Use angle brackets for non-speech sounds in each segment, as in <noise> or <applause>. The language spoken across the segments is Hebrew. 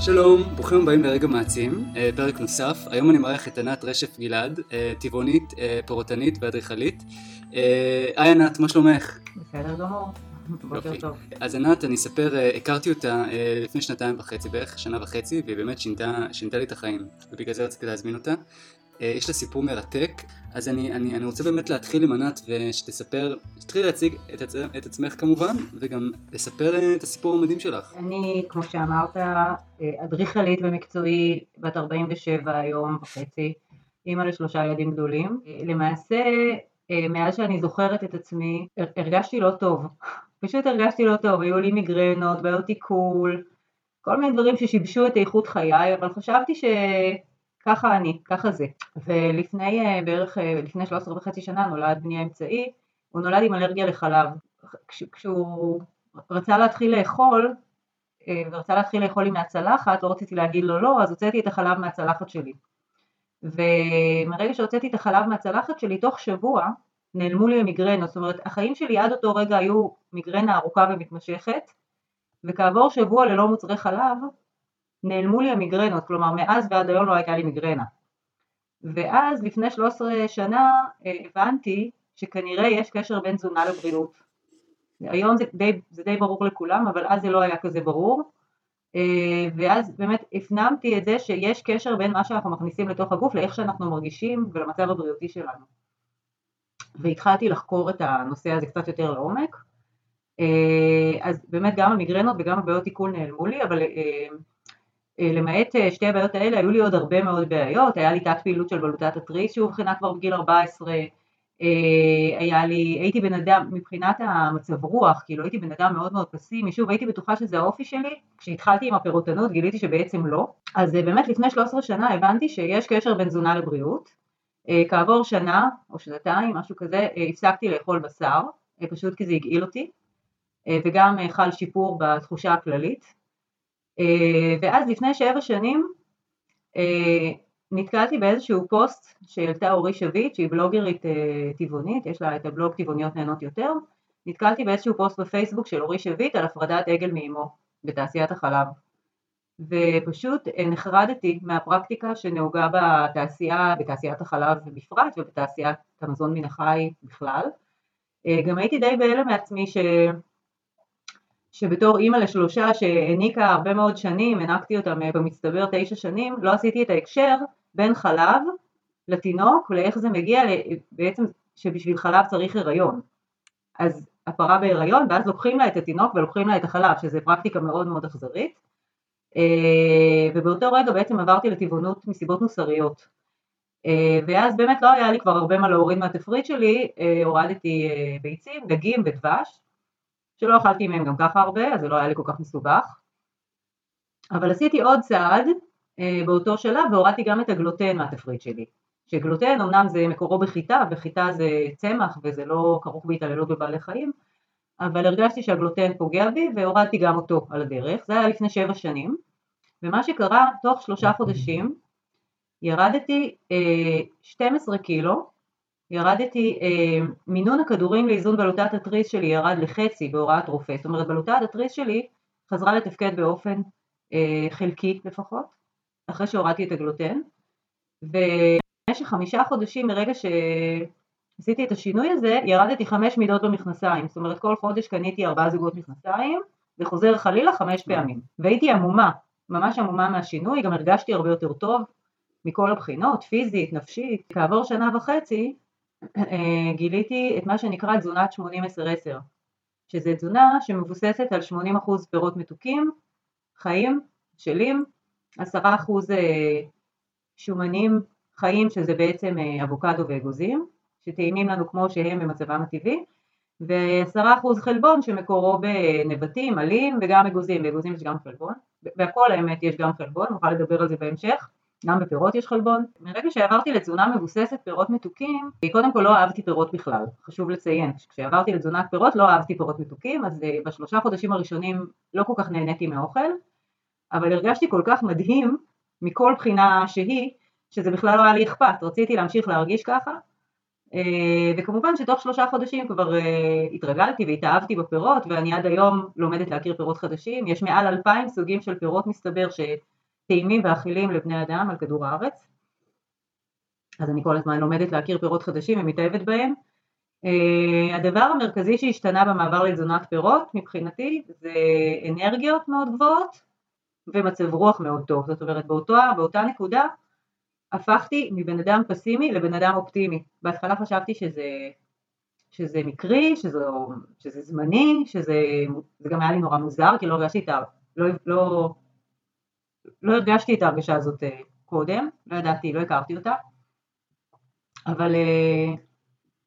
שלום, ברוכים הבאים לרגע מעצים, אה, פרק נוסף. היום אני מארח את ענת רשף גלעד, אה, טבעונית, אה, פירוטנית ואדריכלית. היי ענת, מה שלומך? בסדר גמור, בוקר טוב. אז ענת, אני אספר, הכרתי אותה לפני שנתיים וחצי בערך, שנה וחצי, והיא באמת שינתה, שינתה לי את החיים, ובגלל זה רציתי להזמין אותה. אה, יש לה סיפור מרתק, אז אני, אני, אני רוצה באמת להתחיל עם ענת ושתספר, שתתחיל להציג את, עצ, את עצמך כמובן, וגם לספר אה, את הסיפור המדהים שלך. אני, כמו שאמרת, אה, אדריכלית ומקצועי, בת 47 היום וחצי, אימא לשלושה ילדים גדולים. למעשה, מאז שאני זוכרת את עצמי, הרגשתי לא טוב. <laughs> פשוט הרגשתי לא טוב, היו לי מיגרנות, בעיות עיכול, כל מיני דברים ששיבשו את איכות חיי, אבל חשבתי ש... ככה אני, ככה זה. ולפני אה, בערך, אה, לפני 13 וחצי שנה נולד בני האמצעי, הוא נולד עם אלרגיה לחלב. כש, כשהוא רצה להתחיל לאכול, אה, ורצה להתחיל לאכול לי מהצלחת, לא רציתי להגיד לו לא, אז הוצאתי את החלב מהצלחת שלי. ומרגע שהוצאתי את החלב מהצלחת שלי, תוך שבוע נעלמו לי המיגרנות, זאת אומרת החיים שלי עד אותו רגע היו מיגרנה ארוכה ומתמשכת, וכעבור שבוע ללא מוצרי חלב, נעלמו לי המיגרנות, כלומר מאז ועד היום לא הייתה לי מיגרנה. ואז לפני 13 שנה אה, הבנתי שכנראה יש קשר בין תזונה לבריאות. היום זה די, זה די ברור לכולם, אבל אז זה לא היה כזה ברור. אה, ואז באמת הפנמתי את זה שיש קשר בין מה שאנחנו מכניסים לתוך הגוף לאיך שאנחנו מרגישים ולמצב הבריאותי שלנו. והתחלתי לחקור את הנושא הזה קצת יותר לעומק. אה, אז באמת גם המיגרנות וגם הבעיות עיכול נעלמו לי, אבל למעט אה, שתי הבעיות האלה היו לי עוד הרבה מאוד בעיות, היה לי תת פעילות של בלוטת התריס שאובחנה כבר בגיל 14, אה, היה לי, הייתי בן אדם, מבחינת המצב רוח, כאילו הייתי בן אדם מאוד מאוד פסימי, שוב הייתי בטוחה שזה האופי שלי, כשהתחלתי עם הפירוטנות גיליתי שבעצם לא, אז באמת לפני 13 שנה הבנתי שיש קשר בין תזונה לבריאות, כעבור שנה או שנתיים, משהו כזה, הפסקתי לאכול בשר, פשוט כי זה הגעיל אותי, וגם חל שיפור בתחושה הכללית, אה, ואז לפני שבע שנים אה, נתקלתי באיזשהו פוסט שהעלתה אורי שביט שהיא בלוגרית אה, טבעונית, יש לה את הבלוג טבעוניות נהנות יותר, נתקלתי באיזשהו פוסט בפייסבוק של אורי שביט על הפרדת עגל מאמו בתעשיית החלב ופשוט נחרדתי מהפרקטיקה שנהוגה בתעשייה, בתעשיית החלב בפרט ובתעשיית המזון מן החי בכלל. גם הייתי די בהלם מעצמי ש... שבתור אימא לשלושה שהעניקה הרבה מאוד שנים, הענקתי אותם אה, במצטבר תשע שנים, לא עשיתי את ההקשר בין חלב לתינוק ולאיך זה מגיע בעצם שבשביל חלב צריך הריון. אז הפרה בהיריון ואז לוקחים לה את התינוק ולוקחים לה את החלב, שזה פרקטיקה מאוד מאוד אכזרית. אה, ובאותו רגע בעצם עברתי לטבעונות מסיבות מוסריות. אה, ואז באמת לא היה לי כבר הרבה מה להוריד מהתפריט שלי, הורדתי ביצים, דגים ודבש, שלא אכלתי מהם גם ככה הרבה, אז זה לא היה לי כל כך מסובך. אבל עשיתי עוד צעד אה, באותו שלב והורדתי גם את הגלוטן מהתפריט שלי. שגלוטן אמנם זה מקורו בחיטה, וחיטה זה צמח וזה לא כרוך בהתעללות בבעלי חיים, אבל הרגשתי שהגלוטן פוגע בי והורדתי גם אותו על הדרך, זה היה לפני שבע שנים, ומה שקרה, תוך שלושה חודשים ירדתי אה, 12 קילו, ירדתי, אה, מינון הכדורים לאיזון בלוטת התריס שלי ירד לחצי בהוראת רופא, זאת אומרת בלוטת התריס שלי חזרה לתפקד באופן אה, חלקי לפחות, אחרי שהורדתי את הגלוטן, ובמשך חמישה חודשים מרגע שעשיתי את השינוי הזה, ירדתי חמש מידות במכנסיים, זאת אומרת כל חודש קניתי ארבעה זוגות מכנסיים, וחוזר חלילה חמש פעמים, והייתי עמומה, ממש עמומה מהשינוי, גם הרגשתי הרבה יותר טוב מכל הבחינות, פיזית, נפשית, כעבור שנה וחצי גיליתי את מה שנקרא תזונת 80-10-10, שזה תזונה שמבוססת על 80% פירות מתוקים, חיים, שלים, 10% אה, שומנים חיים שזה בעצם אה, אבוקדו ואגוזים, שטעימים לנו כמו שהם במצבם הטבעי, ו-10% חלבון שמקורו בנבטים, עלים וגם אגוזים, באגוזים יש גם חלבון, והכל האמת יש גם חלבון, נוכל לדבר על זה בהמשך. גם בפירות יש חלבון. מרגע שעברתי לתזונה מבוססת פירות מתוקים, קודם כל לא אהבתי פירות בכלל, חשוב לציין. כשעברתי לתזונת פירות לא אהבתי פירות מתוקים, אז אה, בשלושה חודשים הראשונים לא כל כך נהניתי מהאוכל, אבל הרגשתי כל כך מדהים מכל בחינה שהיא, שזה בכלל לא היה לי אכפת, רציתי להמשיך להרגיש ככה, וכמובן שתוך שלושה חודשים כבר התרגלתי והתאהבתי בפירות ואני עד היום לומדת להכיר פירות חדשים, יש מעל אלפיים סוגים של פירות מסתבר שטעימים ואכילים לבני אדם על כדור הארץ אז אני כל הזמן לומדת להכיר פירות חדשים ומתאהבת בהם. Uh, הדבר המרכזי שהשתנה במעבר לתזונת פירות מבחינתי זה אנרגיות מאוד גבוהות ומצב רוח מאוד טוב, זאת אומרת באותו, באותה נקודה הפכתי מבן אדם פסימי לבן אדם אופטימי. בהתחלה חשבתי שזה, שזה מקרי, שזה, שזה זמני, שזה זה גם היה לי נורא מוזר כי לא הרגשתי את, לא, לא, לא הרגשתי את ההרגשה הזאת אה, קודם, לא ידעתי, לא הכרתי אותה. אבל אה,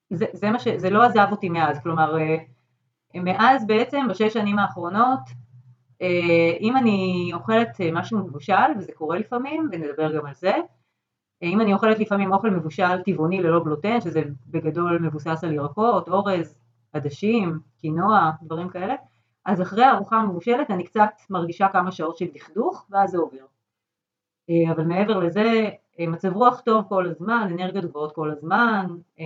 זה, זה, ש, זה לא עזב אותי מאז, כלומר אה, מאז בעצם בשש שנים האחרונות אם אני אוכלת משהו מבושל, וזה קורה לפעמים, ונדבר גם על זה, אם אני אוכלת לפעמים אוכל מבושל טבעוני ללא גלוטן, שזה בגדול מבוסס על ירקות, אורז, עדשים, קינוע, דברים כאלה, אז אחרי הארוחה המבושלת אני קצת מרגישה כמה שעות של דכדוך, ואז זה עובר. אבל מעבר לזה, אה, מצב רוח טוב כל הזמן, אנרגיות גבוהות כל הזמן, אה,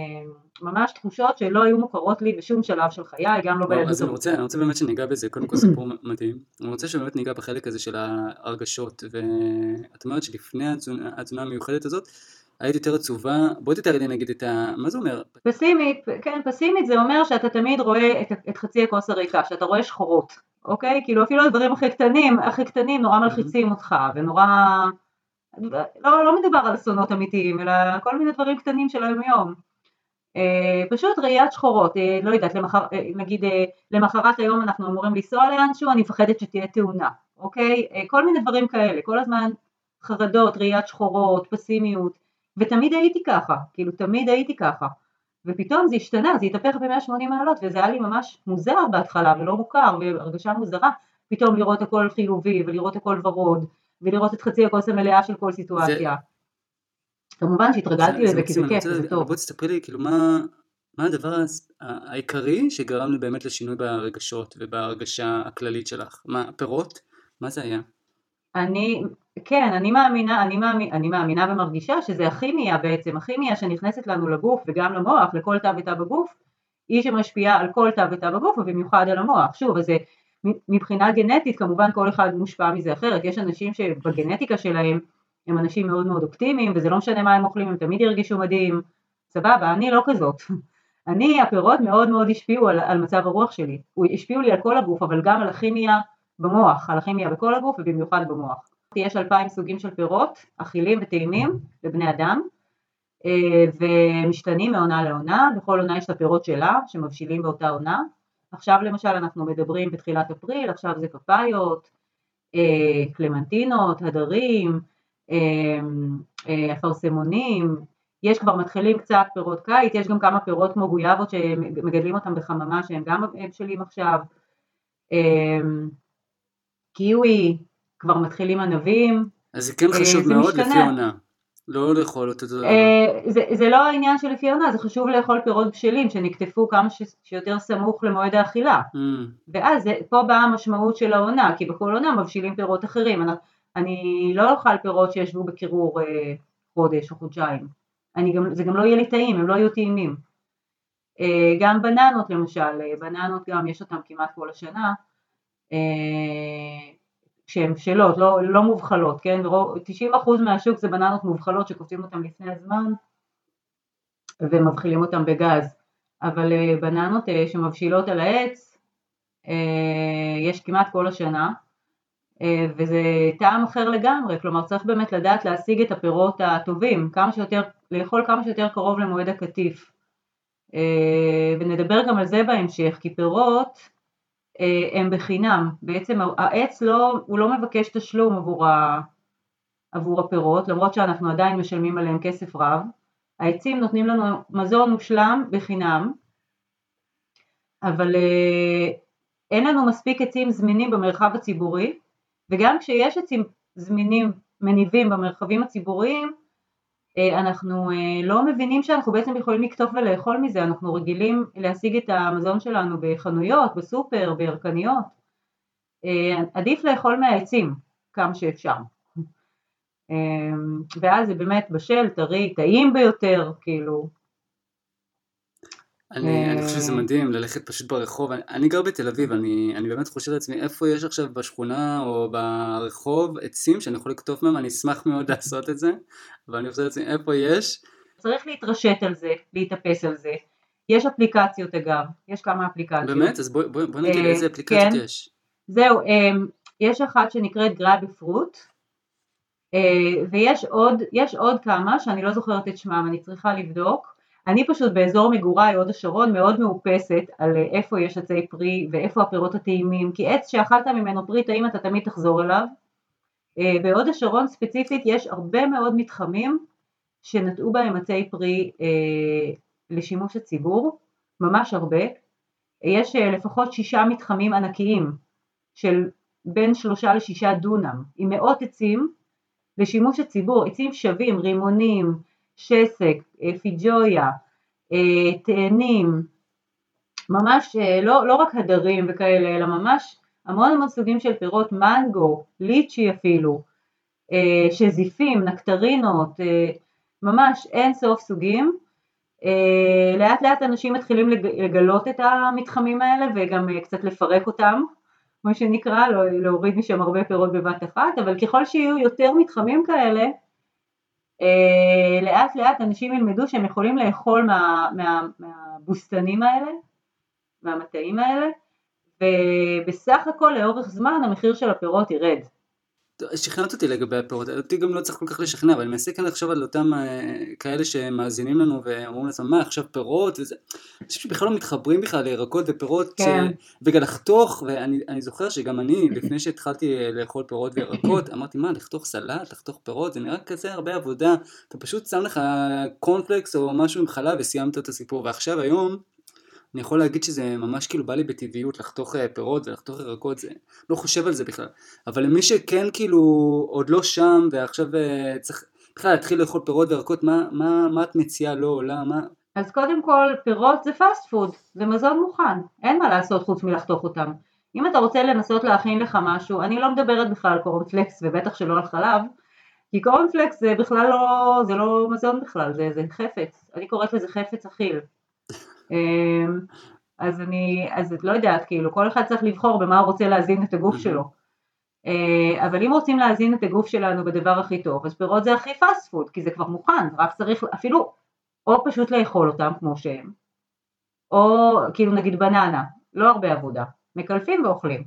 ממש תחושות שלא היו מוכרות לי בשום שלב של חיי, גם לא בילדות. אז אני רוצה, אני רוצה באמת שניגע בזה, קודם כל סיפור מדהים, אני רוצה שבאמת ניגע בחלק הזה של ההרגשות, ואת אומרת שלפני התזונה המיוחדת הזאת, היית יותר עצובה, בואי תתארי לי נגיד את ה... מה זה אומר? פסימית, כן, פסימית זה אומר שאתה תמיד רואה את, את חצי הכוס הריקה, שאתה רואה שחורות, אוקיי? כאילו אפילו הדברים הכי קטנים, הכי קטנים נורא מלחיצים אותך, ונורא... לא, לא מדובר על אסונות אמיתיים, אלא כל מיני דברים קטנים של היום יום. אה, פשוט ראיית שחורות, אה, לא יודעת, למחר, אה, נגיד למחרת היום אנחנו אמורים לנסוע לאנשהו, אני מפחדת שתהיה תאונה, אוקיי? כל מיני דברים כאלה, כל הזמן חרדות, ראיית שחורות, פסימיות, ותמיד הייתי ככה, כאילו תמיד הייתי ככה, ופתאום זה השתנה, זה התהפך ב-180 מעלות, וזה היה לי ממש מוזר בהתחלה ולא מוכר, והרגשה מוזרה, פתאום לראות הכל חיובי ולראות הכל ורוד, ולראות את חצי הכוס המלאה של כל סיטואציה. זה... כמובן שהתרגלתי לזה כי זה כיף, זה טוב. בואי תספרי לי, כאילו, מה, מה הדבר העיקרי שגרם לי באמת לשינוי ברגשות ובהרגשה הכללית שלך? מה, פירות? מה זה היה? אני, כן, אני מאמינה, אני, מאמין, אני מאמינה ומרגישה שזה הכימיה בעצם, הכימיה שנכנסת לנו לגוף וגם למוח, לכל תא ותא בגוף, היא שמשפיעה על כל תא ותא בגוף ובמיוחד על המוח. שוב, אז מבחינה גנטית כמובן כל אחד מושפע מזה אחרת, יש אנשים שבגנטיקה שלהם הם אנשים מאוד מאוד אופטימיים וזה לא משנה מה הם אוכלים, הם תמיד ירגישו מדהים, סבבה, אני לא כזאת. <laughs> אני, הפירות מאוד מאוד השפיעו על, על מצב הרוח שלי, השפיעו לי על כל הגוף אבל גם על הכימיה במוח, על הכימיה בכל הגוף ובמיוחד במוח. יש אלפיים סוגים של פירות, אכילים וטעימים לבני אדם אה, ומשתנים מעונה לעונה, בכל עונה יש את הפירות שלה שמבשילים באותה עונה. עכשיו למשל אנחנו מדברים בתחילת אפריל, עכשיו זה פפאיות, אה, קלמנטינות, הדרים, אה, אפרסמונים, יש כבר מתחילים קצת פירות קיץ, יש גם כמה פירות כמו גויאבות שמגדלים אותם בחממה שהם גם בשלים עכשיו, קיווי, כבר מתחילים ענבים. אז זה כן חשוב מאוד לפי עונה. לא לאכול אותו דבר. אה, זה, זה לא העניין של לפי עונה, זה חשוב לאכול פירות בשלים שנקטפו כמה ש, שיותר סמוך למועד האכילה. Mm. ואז זה, פה באה המשמעות של העונה, כי בכל עונה מבשילים פירות אחרים. אני, אני לא אוכל פירות שישבו בקירור אה, חודש או חודשיים. גם, זה גם לא יהיה לי טעים, הם לא יהיו טעימים. אה, גם בננות למשל, אה, בננות גם יש אותם כמעט כל השנה. אה, שהן בשלות, לא, לא מובחלות, כן? 90% מהשוק זה בננות מובחלות שקופצים אותן לפני הזמן ומבחילים אותן בגז, אבל אה, בננות אה, שמבשילות על העץ אה, יש כמעט כל השנה וזה טעם אחר לגמרי, כלומר צריך באמת לדעת להשיג את הפירות הטובים, כמה שיותר, לאכול כמה שיותר קרוב למועד הקטיף. ונדבר גם על זה בהמשך, כי פירות הם בחינם, בעצם העץ לא, הוא לא מבקש תשלום עבור, ה, עבור הפירות למרות שאנחנו עדיין משלמים עליהם כסף רב, העצים נותנים לנו מזון מושלם בחינם אבל אה, אין לנו מספיק עצים זמינים במרחב הציבורי וגם כשיש עצים זמינים מניבים במרחבים הציבוריים אה, אנחנו אה, לא מבינים שאנחנו בעצם יכולים לקטוף ולאכול מזה, אנחנו רגילים להשיג את המזון שלנו בחנויות, בסופר, בירקניות, אה, עדיף לאכול מהעצים כמה שאפשר. ואז זה באמת בשל, טרי, טעים ביותר, כאילו, אני, אני חושב שזה מדהים ללכת פשוט ברחוב, אני, אני גר בתל אביב, אני, אני באמת חושב לעצמי איפה יש עכשיו בשכונה או ברחוב עצים שאני יכול לקטוף מהם, אני אשמח מאוד <laughs> לעשות את זה, אבל אני חושב לעצמי איפה יש. צריך להתרשת על זה, להתאפס על זה. יש אפליקציות אגב, יש כמה אפליקציות. באמת? אז בואי בוא, בוא נגיד איזה אפליקציות כן. יש. זהו, יש אחת שנקראת Grab a Fruit, ויש עוד, עוד כמה שאני לא זוכרת את שמם, אני צריכה לבדוק. אני פשוט באזור מגוריי, הוד השרון, מאוד מאופסת על איפה יש עצי פרי ואיפה הפירות הטעימים, כי עץ שאכלת ממנו פרי טעים אתה תמיד תחזור אליו. אה, בהוד השרון ספציפית יש הרבה מאוד מתחמים שנטעו בהם עצי פרי אה, לשימוש הציבור, ממש הרבה. יש אה, לפחות שישה מתחמים ענקיים של בין שלושה לשישה דונם, עם מאות עצים לשימוש הציבור, עצים שווים, רימונים, שסק, אה, פיג'ויה, אה, תאנים, ממש אה, לא, לא רק הדרים וכאלה, אלא ממש המון המון סוגים של פירות, מנגו, ליצ'י אפילו, שזיפים, נקטרינות, ממש אין סוף סוגים. לאט לאט אנשים מתחילים לגלות את המתחמים האלה וגם קצת לפרק אותם, כמו שנקרא, לא, להוריד משם הרבה פירות בבת אחת, אבל ככל שיהיו יותר מתחמים כאלה, לאט לאט אנשים ילמדו שהם יכולים לאכול מה, מה, מהבוסתנים האלה, מהמטעים האלה, ובסך הכל לאורך זמן המחיר של הפירות ירד. שכנעת אותי לגבי הפירות, אותי גם לא צריך כל כך לשכנע, אבל אני מנסה כאן לחשוב על אותם אה, כאלה שמאזינים לנו ואומרים לעצמם מה עכשיו פירות? וזה, אנשים שבכלל לא מתחברים בכלל לירקות ופירות, כן. ש... וגם לחתוך, ואני זוכר שגם אני לפני שהתחלתי אה, לאכול פירות וירקות, אמרתי מה לחתוך סלט, לחתוך פירות, זה נראה כזה הרבה עבודה, אתה פשוט שם לך קורנפלקס או משהו עם חלב וסיימת את הסיפור, ועכשיו היום אני יכול להגיד שזה ממש כאילו בא לי בטבעיות לחתוך אה, פירות ולחתוך ירקות, זה לא חושב על זה בכלל. אבל למי שכן כאילו עוד לא שם ועכשיו אה, צריך בכלל להתחיל לאכול פירות וירקות, מה, מה, מה את מציעה לא עולה? מה... אז קודם כל פירות זה fast food, זה מזון מוכן, אין מה לעשות חוץ מלחתוך אותם. אם אתה רוצה לנסות להכין לך משהו, אני לא מדברת בכלל על קורנפלקס ובטח שלא על חלב, כי קורנפלקס זה בכלל לא, זה לא מזון בכלל, זה, זה חפץ, אני קוראת לזה חפץ אכיל. אמ, אז אני, אז את לא יודעת, כאילו כל אחד צריך לבחור במה הוא רוצה להזין את הגוף שלו. אה, אבל אם רוצים להזין את הגוף שלנו בדבר הכי טוב, אז פירות זה הכי fast food, כי זה כבר מוכן, רק צריך אפילו או פשוט לאכול אותם כמו שהם, או כאילו נגיד בננה, לא הרבה עבודה, מקלפים ואוכלים.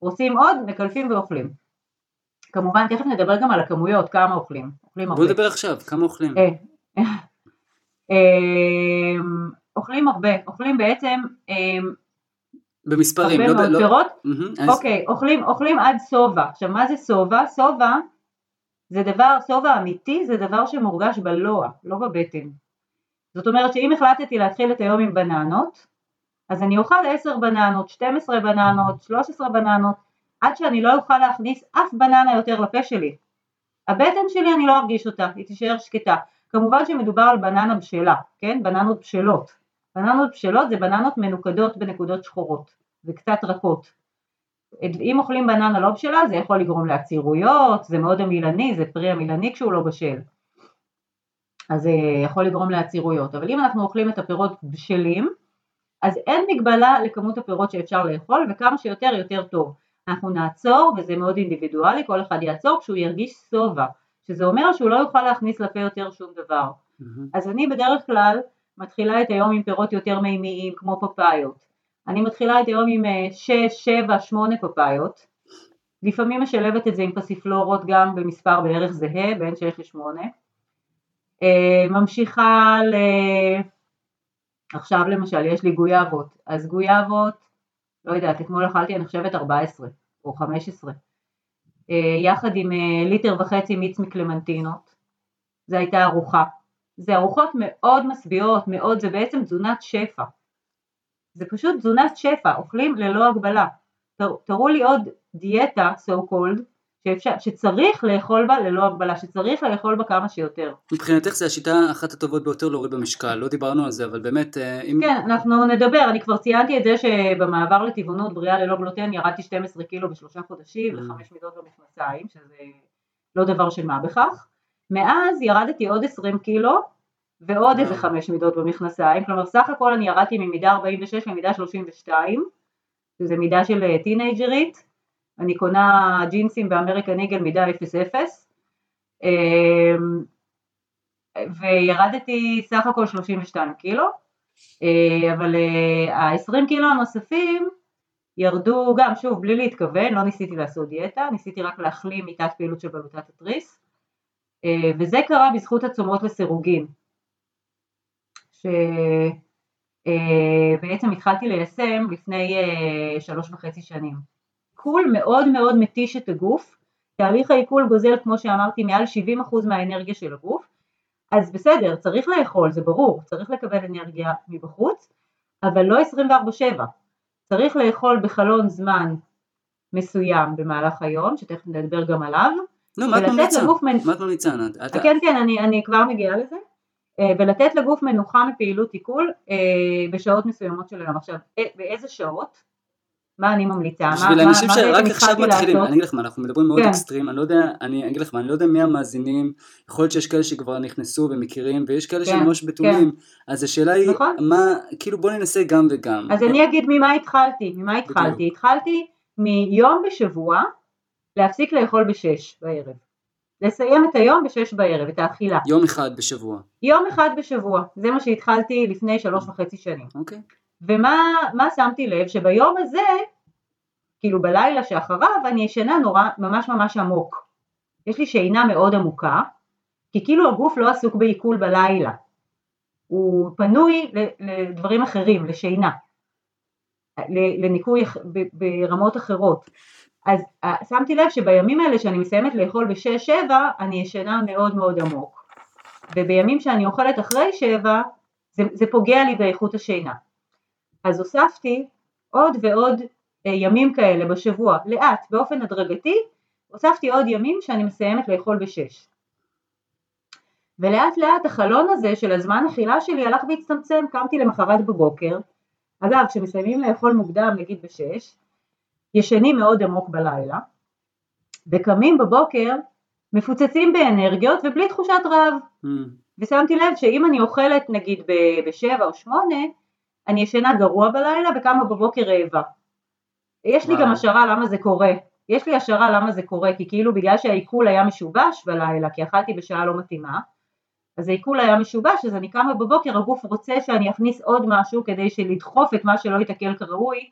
רוצים עוד, מקלפים ואוכלים. כמובן, תכף נדבר גם על הכמויות, כמה אוכלים. אוכלים הרבה. בוא נדבר עכשיו, כמה אוכלים. <laughs> אוכלים הרבה, אוכלים בעצם אמ, במספרים, הרבה לא, מאוד לא... פירות, mm-hmm, אוקיי, אוכלים, אוכלים עד שובע, עכשיו מה זה שובע? שובע זה דבר, שובע אמיתי זה דבר שמורגש בלוע, לא בבטן. זאת אומרת שאם החלטתי להתחיל את היום עם בננות, אז אני אוכל 10 בננות, 12 בננות, 13 בננות, עד שאני לא אוכל להכניס אף בננה יותר לפה שלי. הבטן שלי אני לא ארגיש אותה, היא תישאר שקטה. כמובן שמדובר על בננה בשלה, כן? בננות בשלות. בננות בשלות זה בננות מנוקדות בנקודות שחורות וקצת רכות. אם אוכלים בננה לא בשלה זה יכול לגרום לעצירויות, זה מאוד עמילני, זה פרי עמילני כשהוא לא בשל. אז זה יכול לגרום לעצירויות, אבל אם אנחנו אוכלים את הפירות בשלים, אז אין מגבלה לכמות הפירות שאפשר לאכול וכמה שיותר יותר טוב. אנחנו נעצור וזה מאוד אינדיבידואלי, כל אחד יעצור כשהוא ירגיש שובע, שזה אומר שהוא לא יוכל להכניס לפה יותר שום דבר. Mm-hmm. אז אני בדרך כלל מתחילה את היום עם פירות יותר מימיים כמו פפאיות. אני מתחילה את היום עם 6, 7, 8 פפאיות. לפעמים משלבת את זה עם פסיפלורות גם במספר בערך זהה, בין 6 ל-8. אה, ממשיכה ל... עכשיו למשל יש לי גויאבות, אז גויאבות, לא יודעת, אתמול אכלתי אני חושבת 14 או 15, אה, יחד עם אה, ליטר וחצי מיץ מקלמנטינות, זו הייתה ארוחה. זה ארוחות מאוד משביעות, מאוד, זה בעצם תזונת שפע. זה פשוט תזונת שפע, אוכלים ללא הגבלה. תראו לי עוד דיאטה, so called, שאפשר, שצריך לאכול בה ללא הגבלה, שצריך לאכול בה כמה שיותר. מבחינתך זה השיטה אחת הטובות ביותר להוריד במשקל, לא דיברנו על זה, אבל באמת אה, אם... כן, אנחנו נדבר, אני כבר ציינתי את זה שבמעבר לטבעונות בריאה ללא גלוטן ירדתי 12 קילו בשלושה חודשים mm. וחמש מידות במכנסיים, שזה לא דבר של מה בכך. מאז ירדתי עוד 20 קילו ועוד איזה. חמש מידות במכנסיים, כלומר סך הכל אני ירדתי ממידה 46 למידה 32, שזה מידה של אה, טינג'רית, אני קונה ג'ינסים באמריקן איגל מידה 00, אמ, וירדתי סך הכל 32 קילו, אה, אבל ה-20 קילו הנוספים ירדו גם, שוב, בלי להתכוון, לא ניסיתי לעשות דיאטה, ניסיתי רק להחלים מתת פעילות של בלוטת התריס, אה, וזה קרה בזכות הצומות לסירוגין, שבעצם התחלתי ליישם לפני אה, שלוש וחצי שנים. עיכול מאוד מאוד מתיש את הגוף, תהליך העיכול גוזל, כמו שאמרתי, מעל 70% מהאנרגיה של הגוף, אז בסדר, צריך לאכול, זה ברור, צריך לקבל אנרגיה מבחוץ, אבל לא 24/7. צריך לאכול בחלון זמן מסוים במהלך היום, שתכף נדבר גם עליו, לא, מה את ממליצה? מנ- מה את ממליצה, ענת? את- כן, כן, אני, אני כבר מגיעה לזה. אה, ולתת לגוף מנוחה מפעילות עיכול אה, בשעות מסוימות של היום. עכשיו, אה, באיזה שעות? מה אני ממליצה? בשביל אנשים שרק עכשיו מתחילים, לעשות? אני אגיד לך מה, אנחנו מדברים מאוד כן. אקסטרים, אני לא יודע, אני אגיד לך מה, אני לא יודע מי המאזינים, יכול להיות שיש כאלה שכבר נכנסו ומכירים, ויש כאלה כן, שממש בתולים, אז השאלה היא, נכון. מה, כאילו בוא ננסה גם וגם. אז אני אגיד ממה התחלתי. ממה התחלתי? התחלתי מיום בשבוע להפסיק לאכול בשש בערב. לסיים את היום בשש בערב, את האכילה. יום אחד בשבוע, יום אחד בשבוע. זה מה שהתחלתי לפני שלוש וחצי שנים. אוקיי? ומה מה שמתי לב? שביום הזה, כאילו בלילה שאחריו, אני ישנה נורא, ממש ממש עמוק. יש לי שינה מאוד עמוקה, כי כאילו הגוף לא עסוק בעיכול בלילה. הוא פנוי לדברים אחרים, לשינה, לניקוי ברמות אחרות. אז אה, שמתי לב שבימים האלה שאני מסיימת לאכול בשש-שבע, אני ישנה מאוד מאוד עמוק. ובימים שאני אוכלת אחרי שבע, זה, זה פוגע לי באיכות השינה. אז הוספתי עוד ועוד אה, ימים כאלה בשבוע, לאט, באופן הדרגתי, הוספתי עוד ימים שאני מסיימת לאכול בשש. ולאט לאט החלון הזה של הזמן אכילה שלי הלך והצטמצם, קמתי למחרת בבוקר, אגב כשמסיימים לאכול מוקדם נגיד בשש, ישנים מאוד עמוק בלילה, וקמים בבוקר מפוצצים באנרגיות ובלי תחושת רעב. Hmm, ושמתי לב שאם אני אוכלת נגיד ב- בשבע או שמונה, אני ישנה גרוע בלילה וקמה בבוקר רעבה. יש לי וואו. גם השערה למה זה קורה. יש לי השערה למה זה קורה, כי כאילו בגלל שהעיכול היה משובש בלילה, כי אכלתי בשעה לא מתאימה, אז העיכול היה משובש, אז אני קמה בבוקר, הגוף רוצה שאני אכניס עוד משהו כדי לדחוף את מה שלא יתעכל כראוי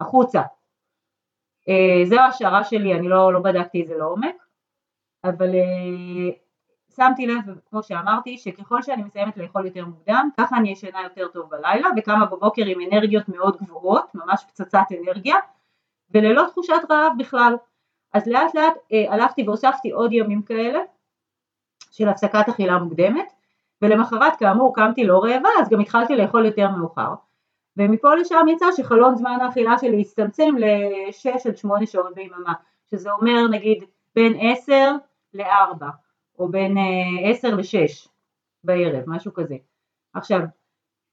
החוצה. אה, זו ההשערה שלי, אני לא, לא בדקתי את זה לעומק, אבל אה, שמתי לב, כמו שאמרתי, שככל שאני מסיימת לאכול יותר מוקדם, ככה אני ישנה יותר טוב בלילה, וקמה בבוקר עם אנרגיות מאוד גבוהות, ממש פצצת אנרגיה, וללא תחושת רעב בכלל. אז לאט לאט אה, הלכתי והוספתי עוד ימים כאלה, של הפסקת אכילה מוקדמת, ולמחרת כאמור קמתי לא רעבה, אז גם התחלתי לאכול יותר מאוחר. ומפה לשם יצא שחלון זמן האכילה שלי הצטמצם ל-6 עד 8 שעות ביממה, שזה אומר נגיד בין 10 ל-4, או בין אה, 10 ל-6 בערב, משהו כזה. עכשיו,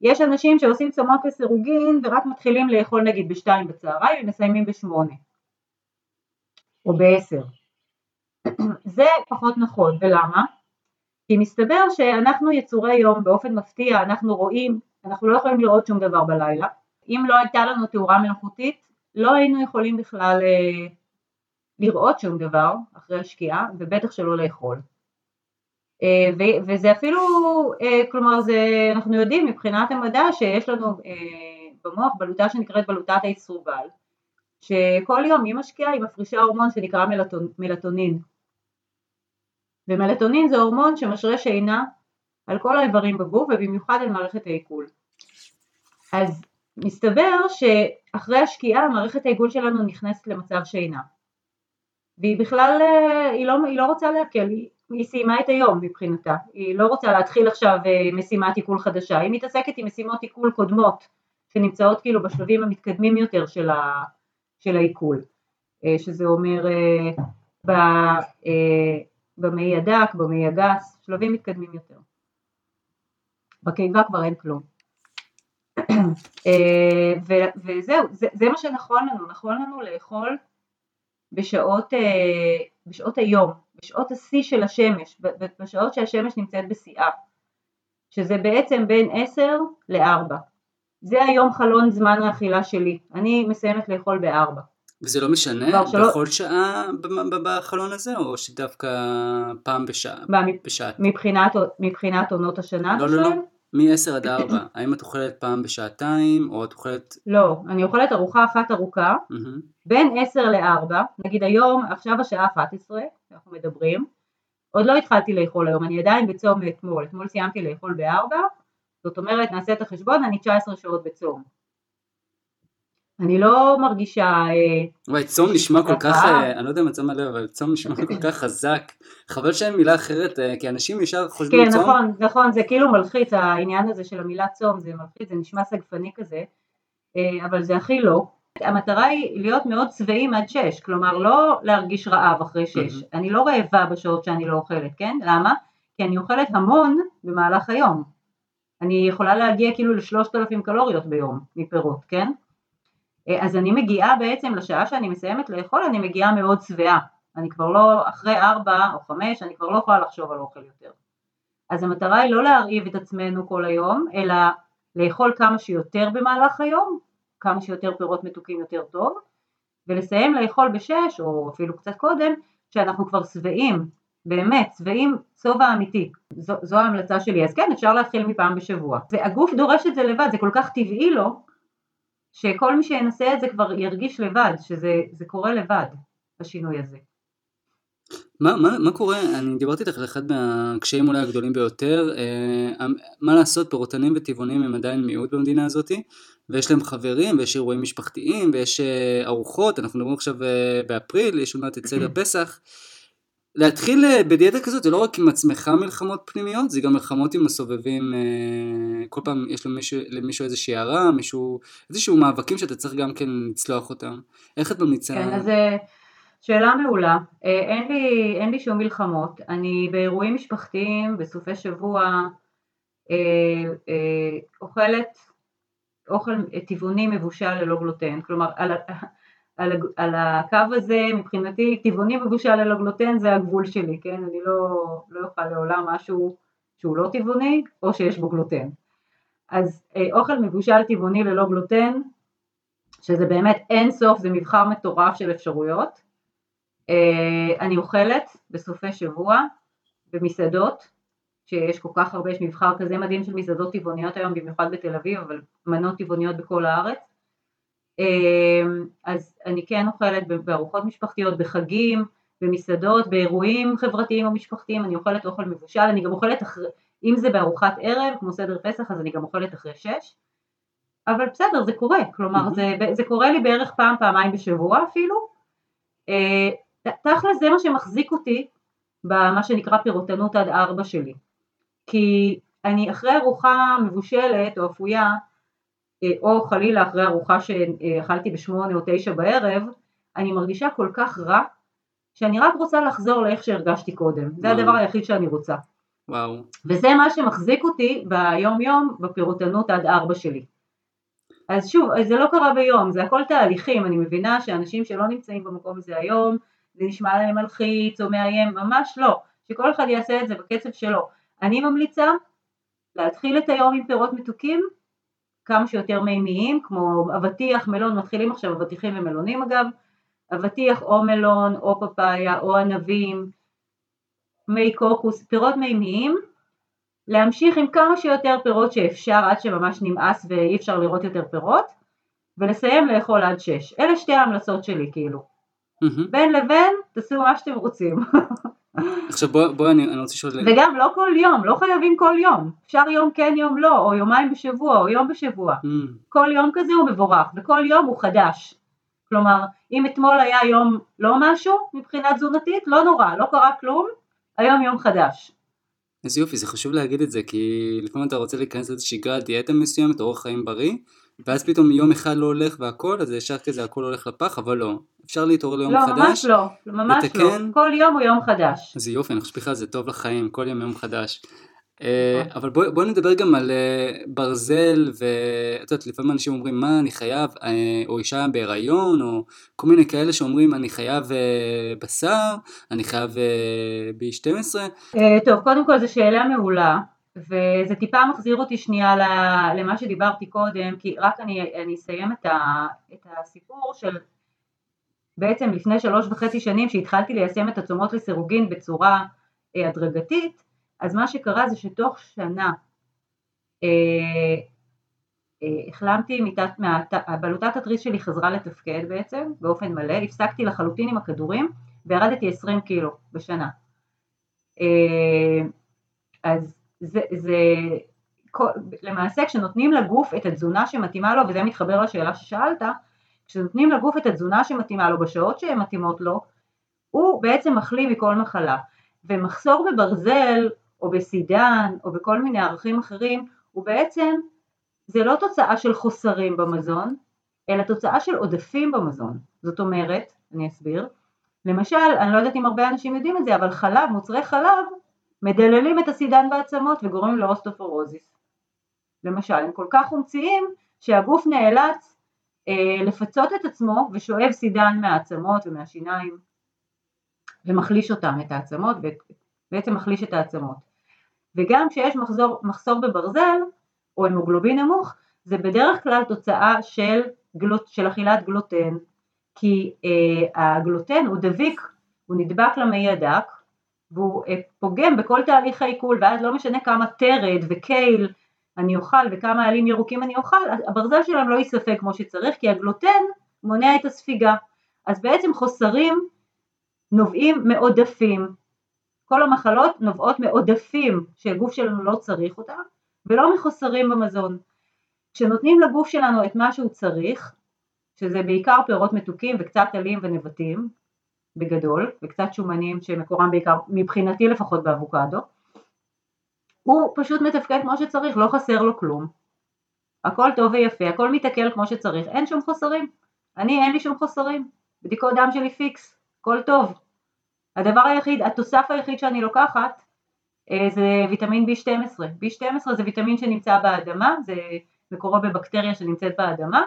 יש אנשים שעושים צומות לסירוגין ורק מתחילים לאכול נגיד ב-2 בצהריים ומסיימים ב-8, או ב-10. <clears throat> זה פחות נכון, ולמה? כי מסתבר שאנחנו יצורי יום באופן מפתיע, אנחנו רואים, אנחנו לא יכולים לראות שום דבר בלילה. אם לא הייתה לנו תאורה מלאכותית, לא היינו יכולים בכלל אה, לראות שום דבר אחרי השקיעה, ובטח שלא לאכול. אה, ו- וזה אפילו, אה, כלומר זה, אנחנו יודעים מבחינת המדע שיש לנו במוח בלוטה שנקראת בלוטת האיסרובל, שכל יום היא משקיעה, היא מפרישה הורמון שנקרא מלטונ, מלטונין. ומלטונין זה הורמון שמשרה שינה על כל האיברים בגוף ובמיוחד על מערכת העיכול. אז מסתבר שאחרי השקיעה מערכת העיכול שלנו נכנסת למצב שינה. והיא בכלל, היא לא, היא לא רוצה להקל, היא, היא סיימה את היום מבחינתה, היא לא רוצה להתחיל עכשיו אה, משימת עיכול חדשה, היא מתעסקת עם משימות עיכול קודמות שנמצאות כאילו בשלבים המתקדמים יותר של, ה, של העיכול, אה, שזה אומר אה, ב, אה, במעי הדק, במעי הגס, שלבים מתקדמים יותר. בקיבה כבר אין כלום. אה, וזהו, זה, זה מה שנכון לנו, נכון לנו לאכול בשעות, אה, בשעות היום, בשעות השיא של השמש, בשעות שהשמש נמצאת בשיאה. שזה בעצם בין 10 ל-4. זה היום חלון זמן האכילה שלי, אני מסיימת לאכול ב-4. וזה לא משנה שלא... בכל שעה בחלון הזה, או שדווקא פעם בשעה? מה, בשעת? מבחינת, מבחינת עונות השנה? לא, לא, לא. מ-10 עד 4, <coughs> האם את אוכלת פעם בשעתיים, או את אוכלת... לא, אני אוכלת ארוחה אחת ארוכה, בין 10 ל-4, נגיד היום, עכשיו השעה 11, אנחנו מדברים, עוד לא התחלתי לאכול היום, אני עדיין בצום מאתמול, אתמול סיימתי לאכול ב-4, זאת אומרת, נעשה את החשבון, אני 19 שעות בצום. אני לא מרגישה... אה, וואי, צום נשמע כל כך, אה, אני לא יודע אם את שמה לב, אבל צום נשמע כל כך חזק. חבל שאין מילה אחרת, אה, כי אנשים ישר חושבים צום. כן, נכון, נכון, זה כאילו מלחיץ, העניין הזה של המילה צום, זה מלחיץ, זה נשמע סגפני כזה, אבל זה הכי לא. המטרה היא להיות מאוד שבעים עד שש, כלומר לא להרגיש רעב אחרי שש. אני לא רעבה בשעות שאני לא אוכלת, כן? למה? כי אני אוכלת המון במהלך היום. אני יכולה להגיע כאילו לשלושת אלפים קלוריות ביום מפירות, כן? אז אני מגיעה בעצם לשעה שאני מסיימת לאכול, אני מגיעה מאוד שבעה. אני כבר לא, אחרי ארבע או חמש, אני כבר לא יכולה לחשוב על אוכל יותר. אז המטרה היא לא להרעיב את עצמנו כל היום, אלא לאכול כמה שיותר במהלך היום, כמה שיותר פירות מתוקים יותר טוב, ולסיים לאכול בשש, או אפילו קצת קודם, שאנחנו כבר שבעים, באמת, שבעים שובע אמיתי. זו, זו ההמלצה שלי. אז כן, אפשר להתחיל מפעם בשבוע. והגוף דורש את זה לבד, זה כל כך טבעי לו, שכל מי שינסה את זה כבר ירגיש לבד, שזה קורה לבד, השינוי הזה. מה, מה, מה קורה, אני דיברתי איתך על אחד מהקשיים אולי הגדולים ביותר, אה, מה לעשות, פירוטנים וטבעונים הם עדיין מיעוט במדינה הזאת, ויש להם חברים, ויש אירועים משפחתיים, ויש אה, ארוחות, אנחנו מדברים עכשיו אה, באפריל, יש עוד מעט את סדר <clears throat> פסח, להתחיל אה, בדיאטה כזאת זה לא רק עם עצמך מלחמות פנימיות, זה גם מלחמות עם הסובבים, אה, כל פעם יש למישהו, למישהו איזושהי הערה, מישהו, איזשהו מאבקים שאתה צריך גם כן לצלוח אותם. איך את ממליצה? כן, אז אה, שאלה מעולה. אין לי, אין לי שום מלחמות. אני באירועים משפחתיים, בסופי שבוע, אוכלת אוכל טבעוני מבושל ללא גלוטן. כלומר, על, על, על הקו הזה מבחינתי טבעוני מבושל ללא גלוטן זה הגבול שלי, כן? אני לא, לא אוכל לעולם משהו שהוא לא טבעוני או שיש בו גלוטן. אז אה, אוכל מבושל טבעוני ללא גלוטן, שזה באמת אין סוף, זה מבחר מטורף של אפשרויות. אה, אני אוכלת בסופי שבוע במסעדות, שיש כל כך הרבה, יש מבחר כזה מדהים של מסעדות טבעוניות היום, במיוחד בתל אביב, אבל מנות טבעוניות בכל הארץ. אמ, אז אני כן אוכלת בארוחות משפחתיות, בחגים, במסעדות, באירועים חברתיים או משפחתיים, אני אוכלת אוכל מבושל, אני גם אוכלת אחרי, אם זה בארוחת ערב, כמו סדר פסח, אז אני גם אוכלת אחרי שש, אבל בסדר, זה קורה, כלומר זה, זה קורה לי בערך פעם, פעמיים בשבוע אפילו, אה, תכל'ס זה מה שמחזיק אותי במה שנקרא פירוטנות עד ארבע שלי, כי אני אחרי ארוחה מבושלת או אפויה, או חלילה אחרי ארוחה שאכלתי בשמונה או תשע בערב, אני מרגישה כל כך רע, שאני רק רוצה לחזור לאיך שהרגשתי קודם. זה וואו. הדבר היחיד שאני רוצה. וואו. וזה מה שמחזיק אותי ביום יום בפירוטנות עד ארבע שלי. אז שוב, זה לא קרה ביום, זה הכל תהליכים, אני מבינה שאנשים שלא נמצאים במקום הזה היום, זה נשמע להם מלחיץ או מאיים, ממש לא, שכל אחד יעשה את זה בקצב שלו. אני ממליצה להתחיל את היום עם פירות מתוקים, כמה שיותר מימיים, כמו אבטיח, מלון, מתחילים עכשיו אבטיחים ומלונים אגב, אבטיח או מלון או פפאיה או ענבים, מי קוקוס, פירות מימיים, להמשיך עם כמה שיותר פירות שאפשר עד שממש נמאס ואי אפשר לראות יותר פירות, ולסיים לאכול עד שש. אלה שתי ההמלצות שלי כאילו. Mm-hmm. בין לבין תעשו מה שאתם רוצים. <laughs> עכשיו בואי בוא, אני, אני רוצה לשאול... וגם לא כל יום, לא חייבים כל יום. אפשר יום כן יום לא, או יומיים בשבוע, או יום בשבוע. Mm. כל יום כזה הוא מבורך, וכל יום הוא חדש. כלומר, אם אתמול היה יום לא משהו מבחינה תזונתית, לא נורא, לא קרה כלום, היום יום חדש. איזה יופי, זה חשוב להגיד את זה, כי לפעמים אתה רוצה להיכנס לאיזו שגרה, דיאטה מסוימת, אורח חיים בריא, ואז פתאום יום אחד לא הולך והכל, אז ישר כזה הכל הולך לפח, אבל לא. אפשר להתעורר ליום לא, חדש. לא, ממש לא, ממש לתקן. לא. כל יום הוא יום חדש. זה יופי, אני חושב בכלל זה טוב לחיים, כל יום יום חדש. אה, נכון. אבל בואי בוא נדבר גם על אה, ברזל, ואת יודעת, לפעמים אנשים אומרים מה אני חייב, אה, או אישה בהיריון, או כל מיני כאלה שאומרים אני חייב בשר, אני חייב B12. טוב, קודם כל זו שאלה מעולה. וזה טיפה מחזיר אותי שנייה למה שדיברתי קודם, כי רק אני, אני אסיים את, ה, את הסיפור של בעצם לפני שלוש וחצי שנים שהתחלתי ליישם את הצומות לסירוגין בצורה אה, הדרגתית, אז מה שקרה זה שתוך שנה אה, אה, החלמתי, מתת, בלוטת התריס שלי חזרה לתפקד בעצם באופן מלא, הפסקתי לחלוטין עם הכדורים וירדתי 20 קילו בשנה. אה, אז זה, זה למעשה כשנותנים לגוף את התזונה שמתאימה לו, וזה מתחבר לשאלה ששאלת, כשנותנים לגוף את התזונה שמתאימה לו בשעות שהן מתאימות לו, הוא בעצם מחלים מכל מחלה. ומחסור בברזל או בסידן או בכל מיני ערכים אחרים הוא בעצם, זה לא תוצאה של חוסרים במזון, אלא תוצאה של עודפים במזון. זאת אומרת, אני אסביר, למשל, אני לא יודעת אם הרבה אנשים יודעים את זה, אבל חלב, מוצרי חלב, מדללים את הסידן בעצמות וגורמים לאוסטופורוזיס. למשל, הם כל כך חומציים שהגוף נאלץ אה, לפצות את עצמו ושואב סידן מהעצמות ומהשיניים ומחליש אותם, את העצמות, ובעצם מחליש את העצמות. וגם כשיש מחזור, מחסור בברזל או המוגלובין נמוך, זה בדרך כלל תוצאה של, גלוט, של אכילת גלוטן, כי אה, הגלוטן הוא דביק, הוא נדבק למעי הדק, והוא אה, פוגם בכל תהליך העיכול, ואז לא משנה כמה תרד וקייל אני אוכל וכמה עלים ירוקים אני אוכל, הברזל שלהם לא ייספג כמו שצריך, כי הגלוטן מונע את הספיגה. אז בעצם חוסרים נובעים מעודפים. כל המחלות נובעות מעודפים שהגוף שלנו לא צריך אותם, ולא מחוסרים במזון. כשנותנים לגוף שלנו את מה שהוא צריך, שזה בעיקר פירות מתוקים וקצת עלים ונבטים, בגדול, וקצת שומנים שמקורם בעיקר, מבחינתי לפחות באבוקדו, הוא פשוט מתפקד כמו שצריך, לא חסר לו כלום. הכל טוב ויפה, הכל מתעכל כמו שצריך, אין שום חוסרים. אני אין לי שום חוסרים, בדיקות דם שלי פיקס, הכל טוב. הדבר היחיד, התוסף היחיד שאני לוקחת אה, זה ויטמין B12. B12 זה ויטמין שנמצא באדמה, זה מקורו בבקטריה שנמצאת באדמה,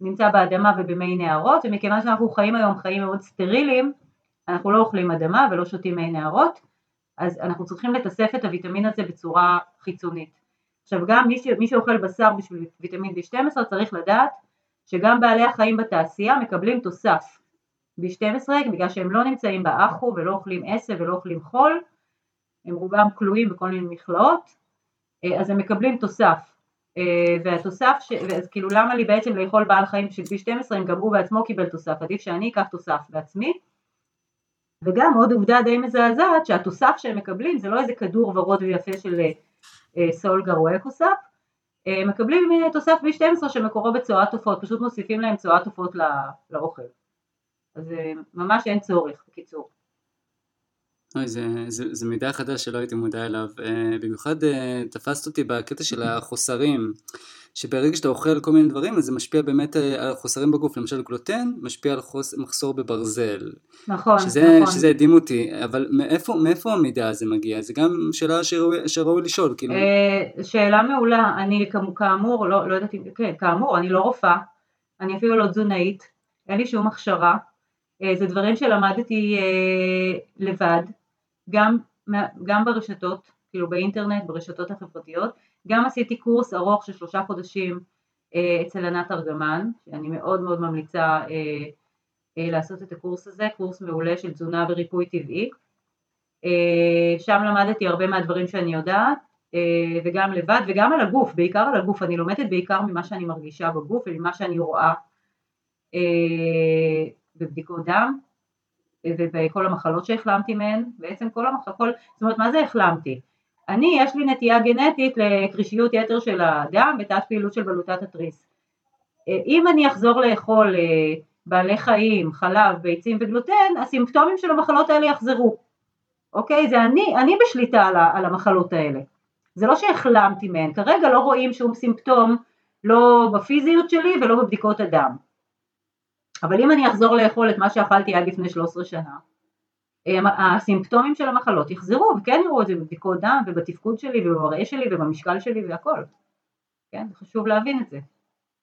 נמצא באדמה ובמי נהרות, ומכיוון שאנחנו חיים היום חיים מאוד סטריליים, אנחנו לא אוכלים אדמה ולא שותים מי נהרות, אז אנחנו צריכים לתסף את הוויטמין הזה בצורה חיצונית. עכשיו גם מי, ש... מי שאוכל בשר בשביל ויטמין B12 צריך לדעת שגם בעלי החיים בתעשייה מקבלים תוסף B12 בגלל שהם לא נמצאים באחו ולא אוכלים עשב ולא אוכלים חול, הם רובם כלואים בכל מיני מכלאות, אה, אז הם מקבלים תוסף. אה, והתוסף, ש... אז כאילו למה לי בעצם לאכול בעל חיים של B12 אם גם הוא בעצמו קיבל תוסף, עדיף שאני אקח תוסף בעצמי. וגם עוד עובדה די מזעזעת שהתוסף שהם מקבלים זה לא איזה כדור ורוד ויפה של אה, סולגר או אקוסאפ, מקבלים תוסף B12 שמקורו בצואת עופות, פשוט מוסיפים להם צואת עופות לאוכל. אז ממש אין צורך, בקיצור. אוי, זה, זה, זה מידע חדש שלא הייתי מודע אליו. Uh, במיוחד uh, תפסת אותי בקטע של החוסרים, שברגע שאתה אוכל כל מיני דברים, אז זה משפיע באמת uh, על חוסרים בגוף. למשל גלוטן משפיע על חוס, מחסור בברזל. נכון, שזה, נכון. שזה הדהים אותי, אבל מאיפה, מאיפה המידע הזה מגיע? זה גם שאלה שראוי, שראוי לשאול, כאילו. שאלה מעולה. אני כאמור, לא, לא יודעת אם, כן, כאמור, אני לא רופאה, אני אפילו לא תזונאית, אין לי שום הכשרה. זה דברים שלמדתי לבד, גם, גם ברשתות, כאילו באינטרנט, ברשתות החברתיות, גם עשיתי קורס ארוך של שלושה חודשים אה, אצל ענת ארגמן, שאני מאוד מאוד ממליצה אה, אה, לעשות את הקורס הזה, קורס מעולה של תזונה וריפוי טבעי. אה, שם למדתי הרבה מהדברים שאני יודעת, אה, וגם לבד, וגם על הגוף, בעיקר על הגוף, אני לומדת בעיקר ממה שאני מרגישה בגוף וממה שאני רואה אה, בבדיקות דם, ובכל המחלות שהחלמתי מהן, בעצם כל המחלות, זאת אומרת מה זה החלמתי? אני יש לי נטייה גנטית לקרישיות יתר של הדם ותת פעילות של בלוטת התריס. אה, אם אני אחזור לאכול אה, בעלי חיים, חלב, ביצים וגלוטן, הסימפטומים של המחלות האלה יחזרו. אוקיי? זה אני, אני בשליטה על, על המחלות האלה. זה לא שהחלמתי מהן, כרגע לא רואים שום סימפטום לא בפיזיות שלי ולא בבדיקות הדם. אבל אם אני אחזור לאכול את מה שאכלתי עד לפני 13 שנה, הסימפטומים של המחלות יחזרו וכן יראו את זה בבדיקות דם ובתפקוד שלי ובמראה שלי ובמשקל שלי והכל. כן, חשוב להבין את זה.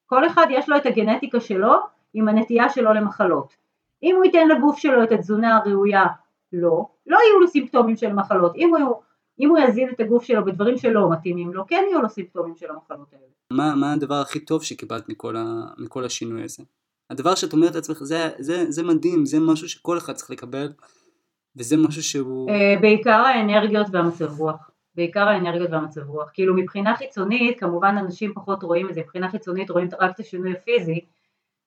כל אחד יש לו את הגנטיקה שלו עם הנטייה שלו למחלות. אם הוא ייתן לגוף שלו את התזונה הראויה, לא, לא יהיו לו סימפטומים של מחלות. אם הוא אם הוא יזין את הגוף שלו בדברים שלא מתאימים לו, כן יהיו לו סימפטומים של המחלות האלה. מה, מה הדבר הכי טוב שקיבלת מכל, ה, מכל השינוי הזה? הדבר שאת אומרת לעצמך, זה, זה, זה מדהים, זה משהו שכל אחד צריך לקבל, וזה משהו שהוא... אה, בעיקר האנרגיות והמצב רוח. בעיקר האנרגיות והמצב רוח. כאילו מבחינה חיצונית, כמובן אנשים פחות רואים את זה, מבחינה חיצונית רואים רק את השינוי הפיזי,